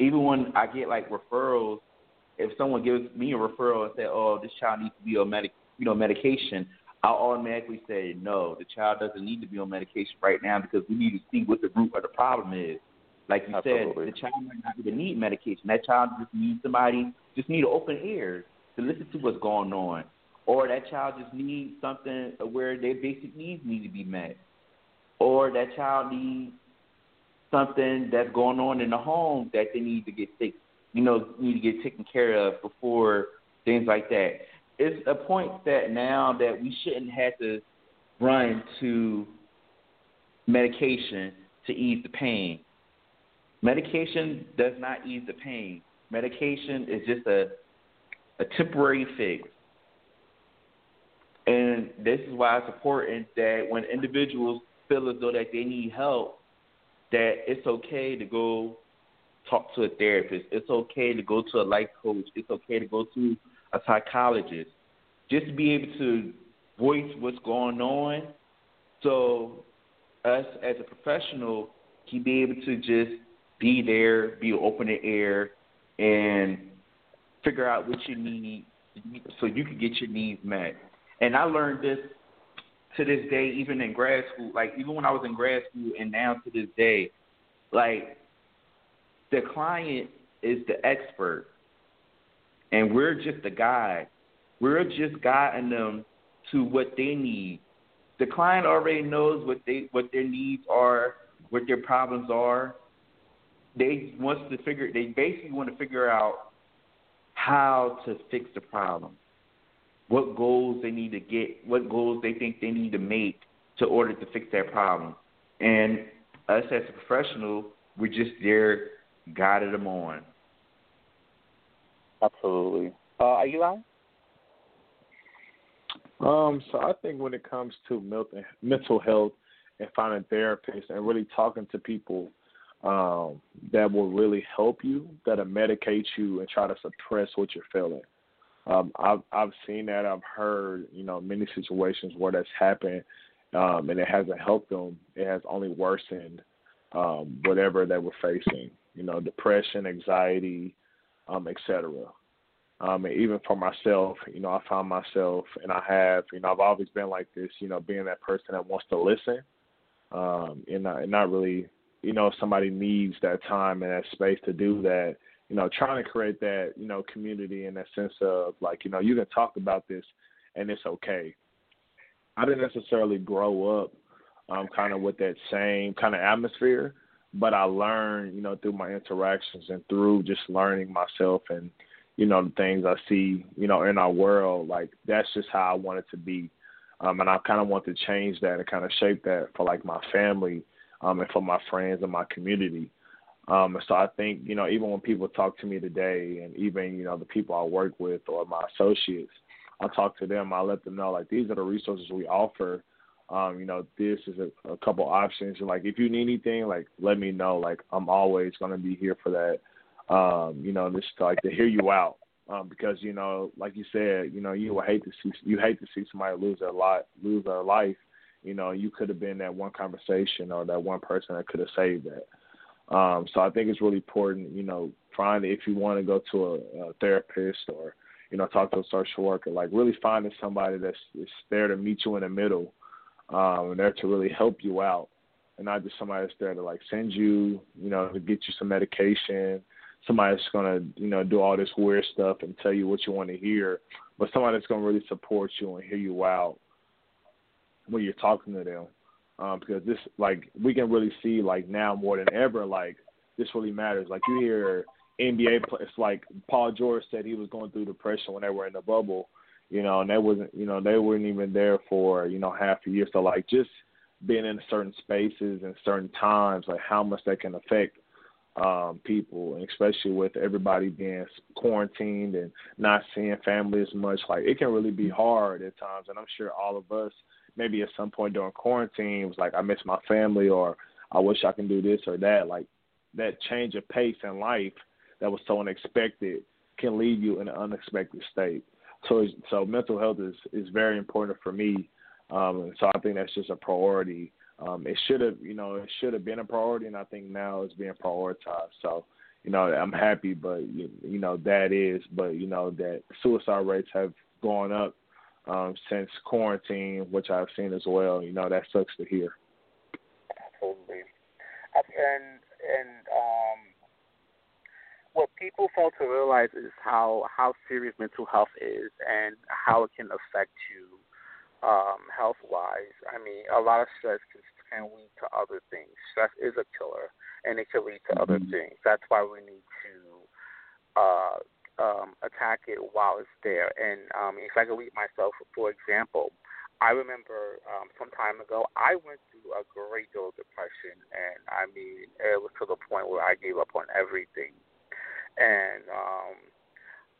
even when I get like referrals, if someone gives me a referral and say, "Oh, this child needs to be on medic, you know, medication," I'll automatically say, "No, the child doesn't need to be on medication right now because we need to see what the root of the problem is." Like you Absolutely. said, the child might not even need medication. That child just needs somebody, just need open ear to listen to what's going on, or that child just needs something where their basic needs need to be met or that child needs something that's going on in the home that they need to get fixed, you know, need to get taken care of before things like that. It's a point that now that we shouldn't have to run to medication to ease the pain. Medication does not ease the pain. Medication is just a a temporary fix. And this is why it's important that when individuals feel as though that they need help, that it's okay to go talk to a therapist. It's okay to go to a life coach. It's okay to go to a psychologist. Just to be able to voice what's going on so us as a professional can be able to just be there, be open to air, and figure out what you need so you can get your needs met. And I learned this to this day, even in grad school, like even when I was in grad school and now to this day, like the client is the expert and we're just the guide. We're just guiding them to what they need. The client already knows what they what their needs are, what their problems are. They wants to figure they basically want to figure out how to fix the problem what goals they need to get, what goals they think they need to make to order to fix that problem. And us as a professional, we're just there guiding them on. Absolutely. Uh, Eli? Um, so I think when it comes to mental health and finding therapists and really talking to people um, that will really help you, that'll medicate you and try to suppress what you're feeling. Um, I've I've seen that. I've heard you know many situations where that's happened, um, and it hasn't helped them. It has only worsened um, whatever they were facing. You know, depression, anxiety, um, etc. Um, and even for myself, you know, I found myself, and I have, you know, I've always been like this. You know, being that person that wants to listen, um, and not, and not really, you know, if somebody needs that time and that space to do that you know, trying to create that, you know, community in that sense of like, you know, you can talk about this and it's okay. I didn't necessarily grow up um, kind of with that same kind of atmosphere, but I learned, you know, through my interactions and through just learning myself and, you know, the things I see, you know, in our world, like that's just how I want it to be. Um, and I kind of want to change that and kind of shape that for like my family um, and for my friends and my community. Um, so I think, you know, even when people talk to me today and even, you know, the people I work with or my associates, I talk to them, I let them know like these are the resources we offer. Um, you know, this is a, a couple options. And like if you need anything, like let me know. Like I'm always gonna be here for that. Um, you know, just like to hear you out. um, because you know, like you said, you know, you would hate to see you hate to see somebody lose their life, lose their life. You know, you could have been that one conversation or that one person that could have saved that. Um, so I think it's really important, you know, find if you want to go to a, a therapist or you know talk to a social worker, like really finding somebody that's is there to meet you in the middle, um, and there to really help you out, and not just somebody that's there to like send you, you know, to get you some medication, somebody that's gonna you know do all this weird stuff and tell you what you want to hear, but somebody that's gonna really support you and hear you out when you're talking to them. Um, because this like we can really see like now more than ever like this really matters. Like you hear NBA players like Paul George said he was going through depression when they were in the bubble, you know, and they wasn't you know they weren't even there for you know half a year. So like just being in certain spaces and certain times, like how much that can affect um, people, and especially with everybody being quarantined and not seeing family as much. Like it can really be hard at times, and I'm sure all of us maybe at some point during quarantine it was like I miss my family or I wish I can do this or that. Like that change of pace in life that was so unexpected can leave you in an unexpected state. So so mental health is is very important for me. Um, so I think that's just a priority um, it should have, you know, it should have been a priority, and I think now it's being prioritized. So, you know, I'm happy, but you, you know that is, but you know that suicide rates have gone up um, since quarantine, which I've seen as well. You know, that sucks to hear. Absolutely, and and um, what people fail to realize is how how serious mental health is and how it can affect you um, health wise. I mean, a lot of stress can, can lead to other things. Stress is a killer, and it can lead to mm-hmm. other things. That's why we need to uh, um, attack it while it's there. And um, if I could lead myself, for example, I remember um, some time ago I went through a great deal of depression, and I mean, it was to the point where I gave up on everything. And um,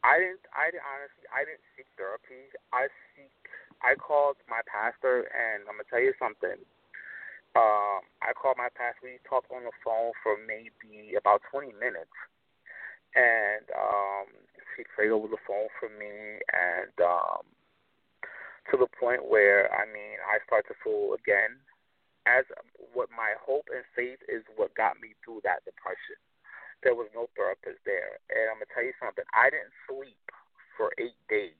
I didn't. I didn't honestly. I didn't seek therapy. I seek I called my pastor, and I'm gonna tell you something. Um, I called my pastor. We talked on the phone for maybe about 20 minutes, and um, she prayed over the phone for me, and um, to the point where I mean, I start to feel again as what my hope and faith is what got me through that depression. There was no therapist there, and I'm gonna tell you something. I didn't sleep for eight days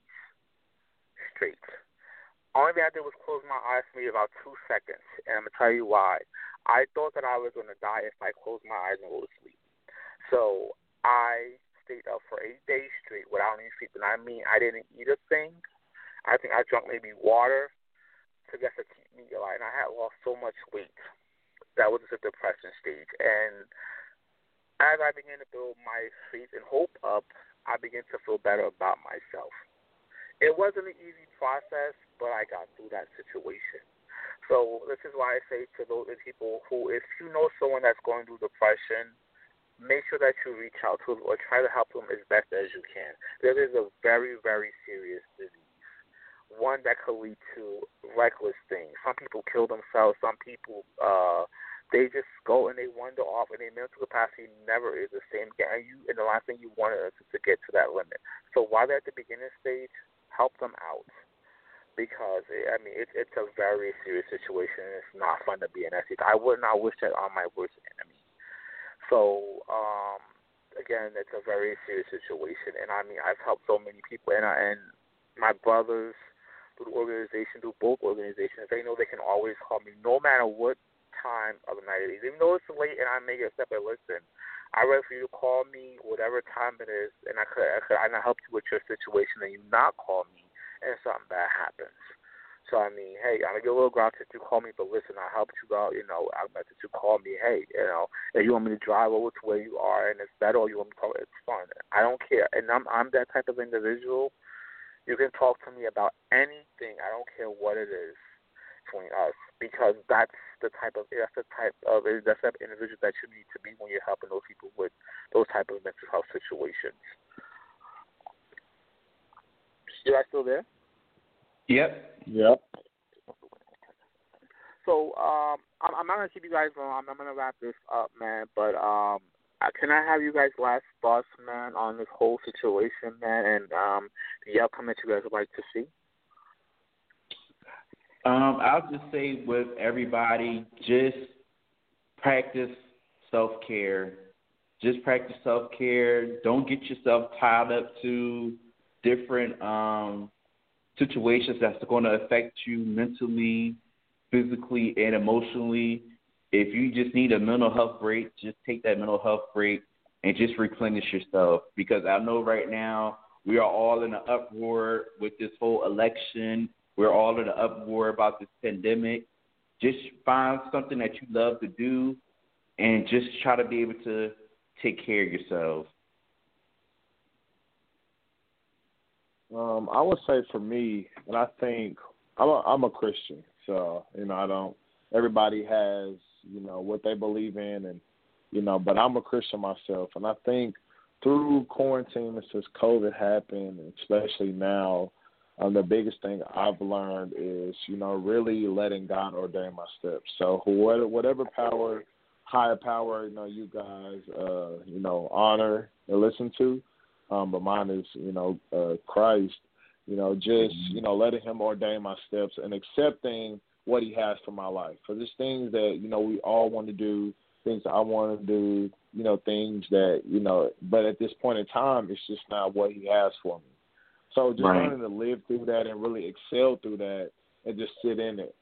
straight. Only thing I did was close my eyes for maybe about two seconds, and I'm gonna tell you why. I thought that I was gonna die if I closed my eyes and go to sleep. So I stayed up for eight days straight without any sleep, and I mean I didn't eat a thing. I think I drank maybe water to just to keep me alive, and I had lost so much weight. That was a depression stage, and as I began to build my faith and hope up, I began to feel better about myself. It wasn't an easy process, but I got through that situation. So this is why I say to those people who, if you know someone that's going through depression, make sure that you reach out to them or try to help them as best as you can. There is a very, very serious disease, one that could lead to reckless things. Some people kill themselves. Some people, uh, they just go and they wander off, and their mental capacity never is the same. And you, and the last thing you want is to get to that limit. So while they're at the beginning stage, help them out because it, I mean it, it's a very serious situation. It's not fun to be in that I would not wish that on my worst enemy. So um, again, it's a very serious situation, and I mean I've helped so many people, and I, and my brothers through the organization, through both organizations, they know they can always call me no matter what time of the night it is. Even though it's late and I may get step and listen, I'd rather for you to call me whatever time it is, and I could, I could, I help you with your situation, and you not call me, and something bad happens. So I mean, hey, I'm gonna get a little grouchy if you call me, but listen, I helped you out. You know, I'm glad that you call me. Hey, you know, if you want me to drive over to where you are and it's better, or you want me to call, it's fun. I don't care, and I'm I'm that type of individual. You can talk to me about anything. I don't care what it is between us because that's the type of that's the type of that's the type of individual that you need to be when you're helping those people with those type of mental health situations. You guys still there? Yep. Yep. So um, I'm, I'm not gonna keep you guys long. I'm, I'm gonna wrap this up, man. But um, can I have you guys' last thoughts, man, on this whole situation, man, and um, the outcome that you guys would like to see? Um, I'll just say with everybody, just practice self care. Just practice self care. Don't get yourself tied up to different um, situations that's going to affect you mentally, physically, and emotionally. If you just need a mental health break, just take that mental health break and just replenish yourself. Because I know right now we are all in an uproar with this whole election. We're all in an uproar about this pandemic. Just find something that you love to do and just try to be able to take care of yourself. Um, I would say for me, and I think I'm a, I'm a Christian, so you know I don't. Everybody has you know what they believe in, and you know, but I'm a Christian myself, and I think through quarantine and since COVID happened, especially now, um, the biggest thing I've learned is you know really letting God ordain my steps. So whatever, whatever power, higher power, you know, you guys, uh, you know, honor and listen to um, but mine is you know uh, Christ. You know, just mm-hmm. you know letting Him ordain my steps and accepting what He has for my life. For there's things that you know we all want to do, things I want to do, you know, things that you know. But at this point in time, it's just not what He has for me. So just right. learning to live through that and really excel through that and just sit in it.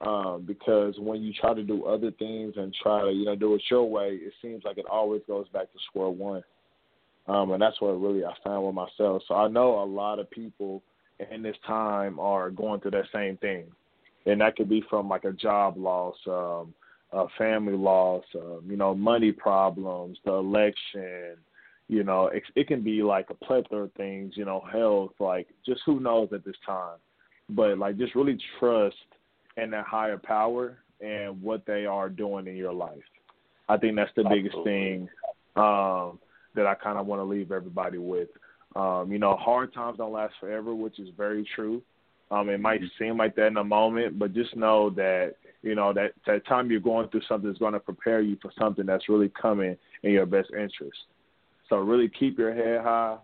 Um, because when you try to do other things and try to, you know, do it your way, it seems like it always goes back to square one. Um, and that's what really I found with myself. So I know a lot of people in this time are going through that same thing, and that could be from like a job loss, um, a family loss, um, you know, money problems, the election. You know, it, it can be like a plethora of things. You know, health, like just who knows at this time. But like, just really trust in that higher power and what they are doing in your life. I think that's the biggest thing. Um, that I kind of want to leave everybody with. Um, you know, hard times don't last forever, which is very true. Um, it might seem like that in a moment, but just know that you know that that time you're going through something is going to prepare you for something that's really coming in your best interest. So really keep your head high,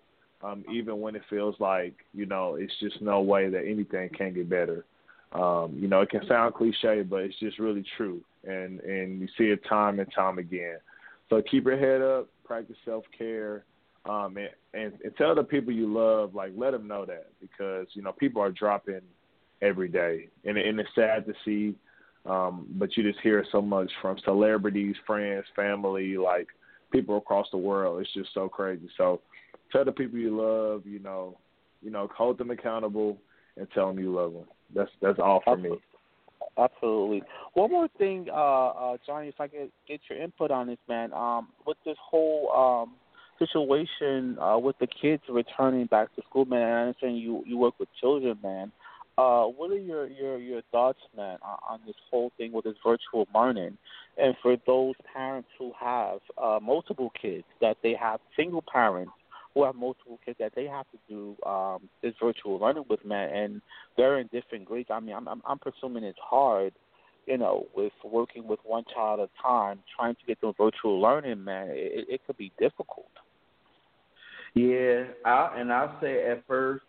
um, even when it feels like you know it's just no way that anything can get better. Um, you know, it can sound cliche, but it's just really true, and and you see it time and time again. So keep your head up, practice self care, um, and, and and tell the people you love, like let them know that because you know people are dropping every day, and and it's sad to see, um, but you just hear so much from celebrities, friends, family, like people across the world. It's just so crazy. So tell the people you love, you know, you know, hold them accountable and tell them you love them. That's that's all for me. Absolutely. One more thing, uh, uh, Johnnie, if I could get your input on this, man. Um, with this whole um, situation uh, with the kids returning back to school, man. I understand you you work with children, man. Uh, what are your your your thoughts, man, on, on this whole thing with this virtual learning? And for those parents who have uh, multiple kids, that they have single parents who have multiple kids that they have to do um, this virtual learning with, man, and they're in different grades. I mean, I'm, I'm, presuming it's hard, you know, with working with one child at a time, trying to get them virtual learning, man. It, it could be difficult. Yeah, I, and I'll say at first,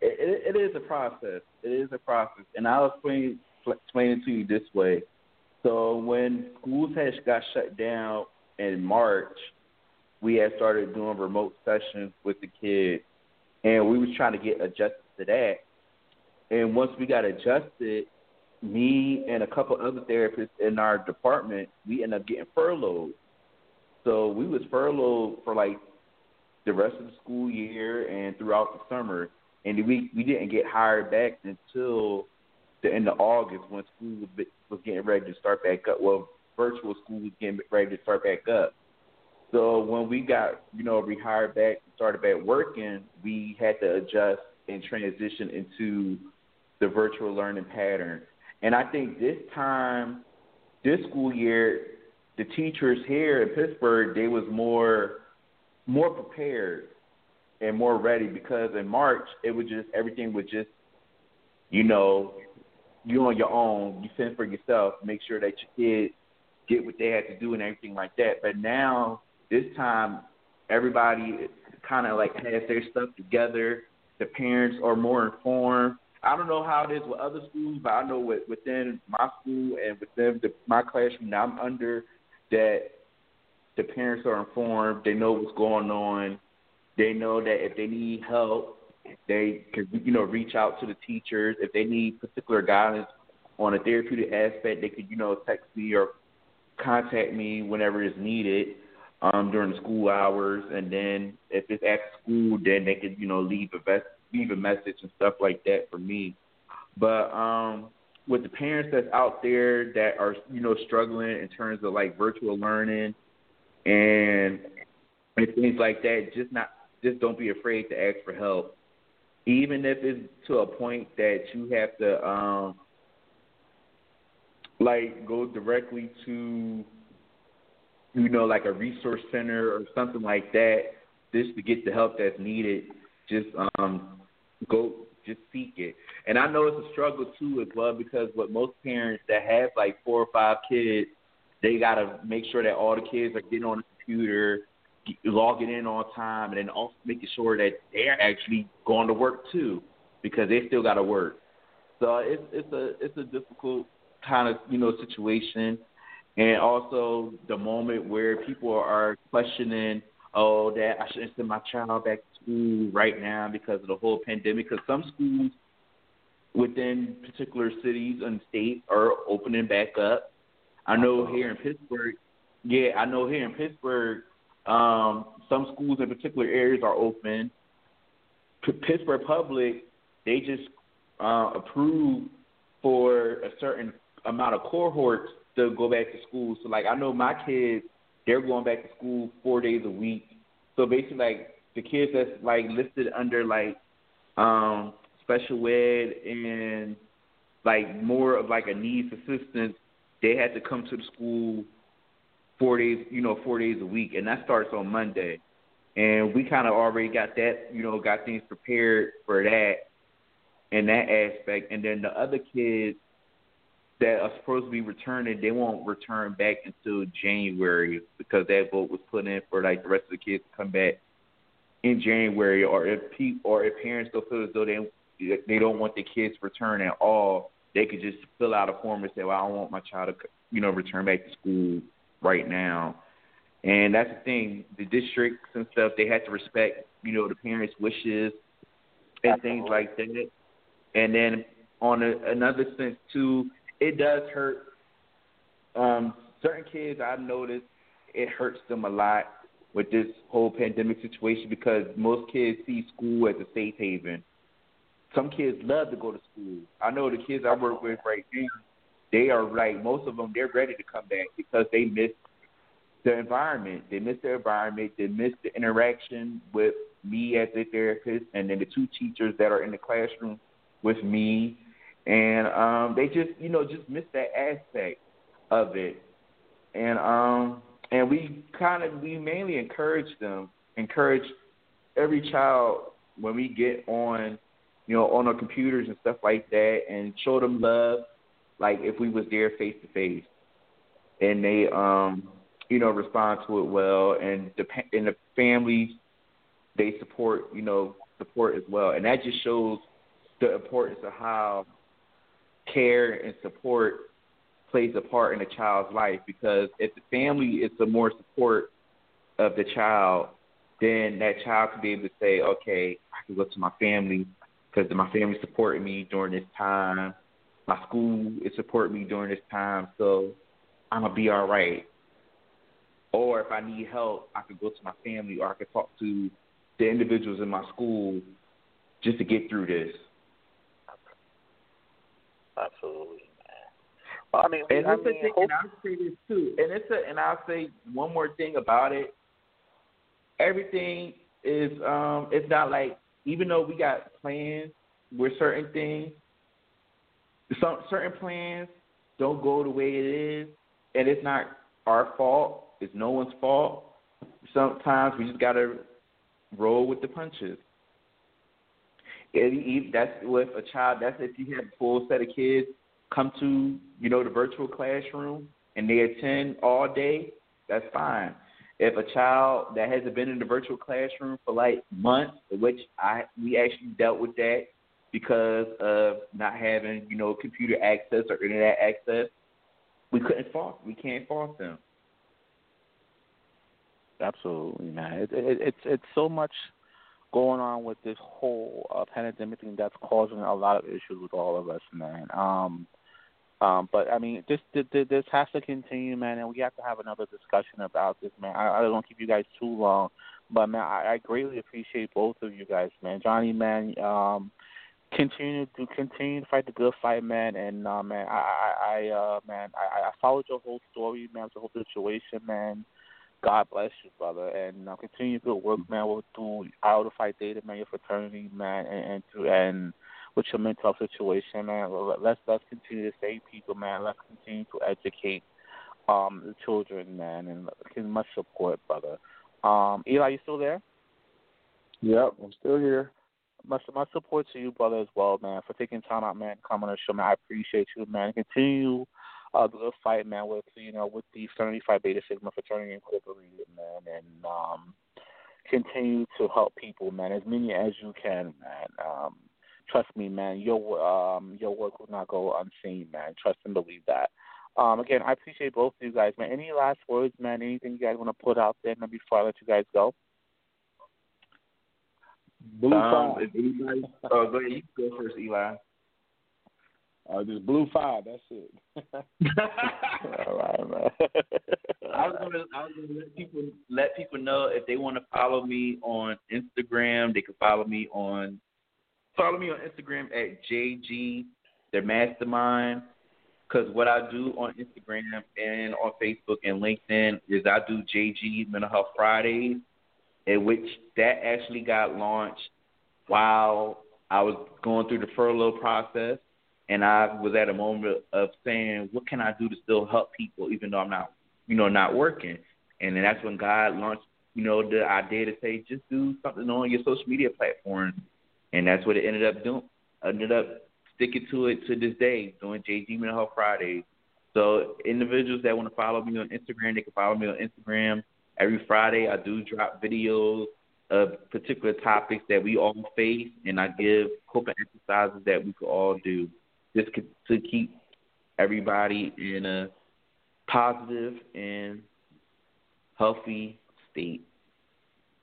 it, it, it is a process. It is a process, and I'll explain explain it to you this way. So when schools had got shut down in March, we had started doing remote sessions with the kids, and we was trying to get adjusted to that. And once we got adjusted, me and a couple other therapists in our department, we ended up getting furloughed. So we was furloughed for like the rest of the school year and throughout the summer, and we we didn't get hired back until the end of August when school was getting ready to start back up. Well, virtual school was getting ready to start back up. So when we got, you know, rehired back, started back working, we had to adjust and transition into the virtual learning pattern. And I think this time, this school year, the teachers here in Pittsburgh, they was more more prepared and more ready because in March it was just everything was just, you know, you on your own, you fend for yourself, make sure that your kids get what they had to do and everything like that. But now this time everybody kind of like has their stuff together. The parents are more informed. I don't know how it is with other schools, but I know with, within my school and within the, my classroom that I'm under, that the parents are informed. They know what's going on. They know that if they need help, they can you know reach out to the teachers. If they need particular guidance on a therapeutic aspect, they could you know text me or contact me whenever it's needed um, during the school hours. And then if it's at school, then they could you know leave a vest, leave a message and stuff like that for me. But um, with the parents that's out there that are you know struggling in terms of like virtual learning and and things like that, just not just don't be afraid to ask for help. Even if it's to a point that you have to um like go directly to you know, like a resource center or something like that, just to get the help that's needed, just um go just seek it. And I know it's a struggle too as well because what most parents that have like four or five kids, they gotta make sure that all the kids are getting on the computer, logging in on time, and then also making sure that they're actually going to work too, because they still got to work. So it's it's a it's a difficult kind of you know situation, and also the moment where people are questioning, oh, that I shouldn't send my child back to school right now because of the whole pandemic. Because some schools within particular cities and states are opening back up. I know here in Pittsburgh, yeah, I know here in Pittsburgh, um, some schools in particular areas are open. P- Pittsburgh Public, they just uh, approved for a certain amount of cohorts to go back to school. So, like, I know my kids, they're going back to school four days a week. So basically, like the kids that's like listed under like um, special ed and like more of like a needs assistance, they had to come to the school four days, you know, four days a week, and that starts on Monday. And we kind of already got that, you know, got things prepared for that in that aspect. And then the other kids that are supposed to be returning, they won't return back until January because that vote was put in for like the rest of the kids to come back in January. Or if pe- or if parents don't feel as though they they don't want the kids to return at all, they could just fill out a form and say, "Well, I don't want my child to, you know, return back to school right now." And that's the thing. The districts and stuff they had to respect, you know, the parents' wishes and things like that. And then on a, another sense too, it does hurt. Um, certain kids I've noticed it hurts them a lot with this whole pandemic situation because most kids see school as a safe haven. Some kids love to go to school. I know the kids I work with right now, they are like most of them they're ready to come back because they miss the environment. They miss the environment. They miss the interaction with me as a therapist, and then the two teachers that are in the classroom with me, and um, they just you know just miss that aspect of it, and um, and we kind of we mainly encourage them, encourage every child when we get on, you know, on our computers and stuff like that, and show them love, like if we was there face to face, and they um you know, respond to it well, and the and the families they support, you know, support as well, and that just shows the importance of how care and support plays a part in a child's life. Because if the family is the more support of the child, then that child can be able to say, okay, I can go to my family because my family supported me during this time. My school is supporting me during this time, so I'm gonna be all right or if I need help, I could go to my family or I could talk to the individuals in my school just to get through this. Absolutely, man. Well, I mean, and I mean, thing, and I'll say this too, and it's a, and I'll say one more thing about it. Everything is, um, it's not like even though we got plans with certain things, some certain plans don't go the way it is, and it's not our fault it's no one's fault. Sometimes we just gotta roll with the punches. It, that's with a child. That's if you have a full set of kids come to you know the virtual classroom and they attend all day. That's fine. if a child that hasn't been in the virtual classroom for like months, which I we actually dealt with that because of not having you know computer access or internet access, we couldn't force we can't force them. Absolutely, man. It, it, it's it's so much going on with this whole uh, pandemic thing that's causing a lot of issues with all of us, man. Um, um, but I mean, this, this this has to continue, man, and we have to have another discussion about this, man. I, I don't want to keep you guys too long, but man, I, I greatly appreciate both of you guys, man. Johnnie, man, um, continue to continue to fight the good fight, man, and uh, man, I, I, I uh, man, I, I followed your whole story, man, the whole situation, man. God bless you, brother, and uh, continue good work, man. With through Iota Phi Theta, man, your fraternity, man, and and, to, and with your mental situation, man. Let's let's continue to save people, man. Let's continue to educate um the children, man, and give much support, brother. Um, Eli, you still there? Yep, I'm still here. Much much support to you, brother, as well, man, for taking time out, man, to come on the show, man. I appreciate you, man. Continue uh, the good fight, man, with you know with the Fraternity Phi Beta Sigma Fraternity Incorporated, man, and um, continue to help people, man, as many as you can, man. Um, trust me, man, your um your work will not go unseen, man. Trust and believe that. Um, again, I appreciate both of you guys, man. Any last words, man? Anything you guys want to put out there, man, before I let you guys go? Blue um, Phi. If anybody, oh, go ahead. You go first, Eli. Uh, just blue Phi. That's it. All right, man. I was gonna, I was gonna let people let people know if they want to follow me on Instagram, they can follow me on follow me on Instagram at JG their mastermind. Because what I do on Instagram and on Facebook and LinkedIn is I do JG Mental Health Fridays, in which that actually got launched while I was going through the furlough process and I was at a moment of saying, what can I do to still help people, even though I'm not, you know, not working. And then that's when God launched, you know, the idea to say, just do something on your social media platform, and that's what it ended up doing. Ended up sticking to it to this day, doing JG Mental Health Fridays. So individuals that want to follow me on Instagram, they can follow me on Instagram. Every Friday, I do drop videos of particular topics that we all face, and I give coping exercises that we could all do just to keep everybody in a positive and healthy state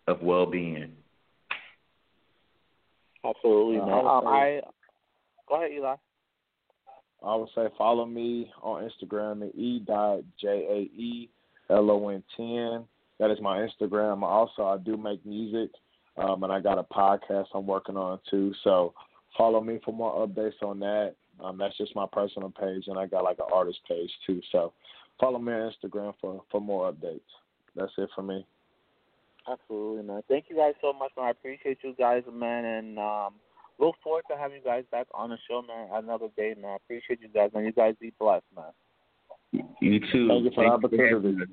of well-being. Absolutely, Uh, man. I Um, I go ahead, Eli. I would say follow me on Instagram at e dot j a e l o n ten. That is my Instagram. Also, I do make music, um, and I got a podcast I'm working on too. So follow me for more updates on that. Um, that's just my personal page, and I got like an artist page too. So follow me on Instagram for for more updates. That's it for me. Absolutely, man. Thank you guys so much, man. I appreciate you guys, man, and um, look forward to having you guys back on the show, man. Another day, man. I appreciate you guys, man. You guys be blessed, man. You too. Thank you for the having opportunity. us.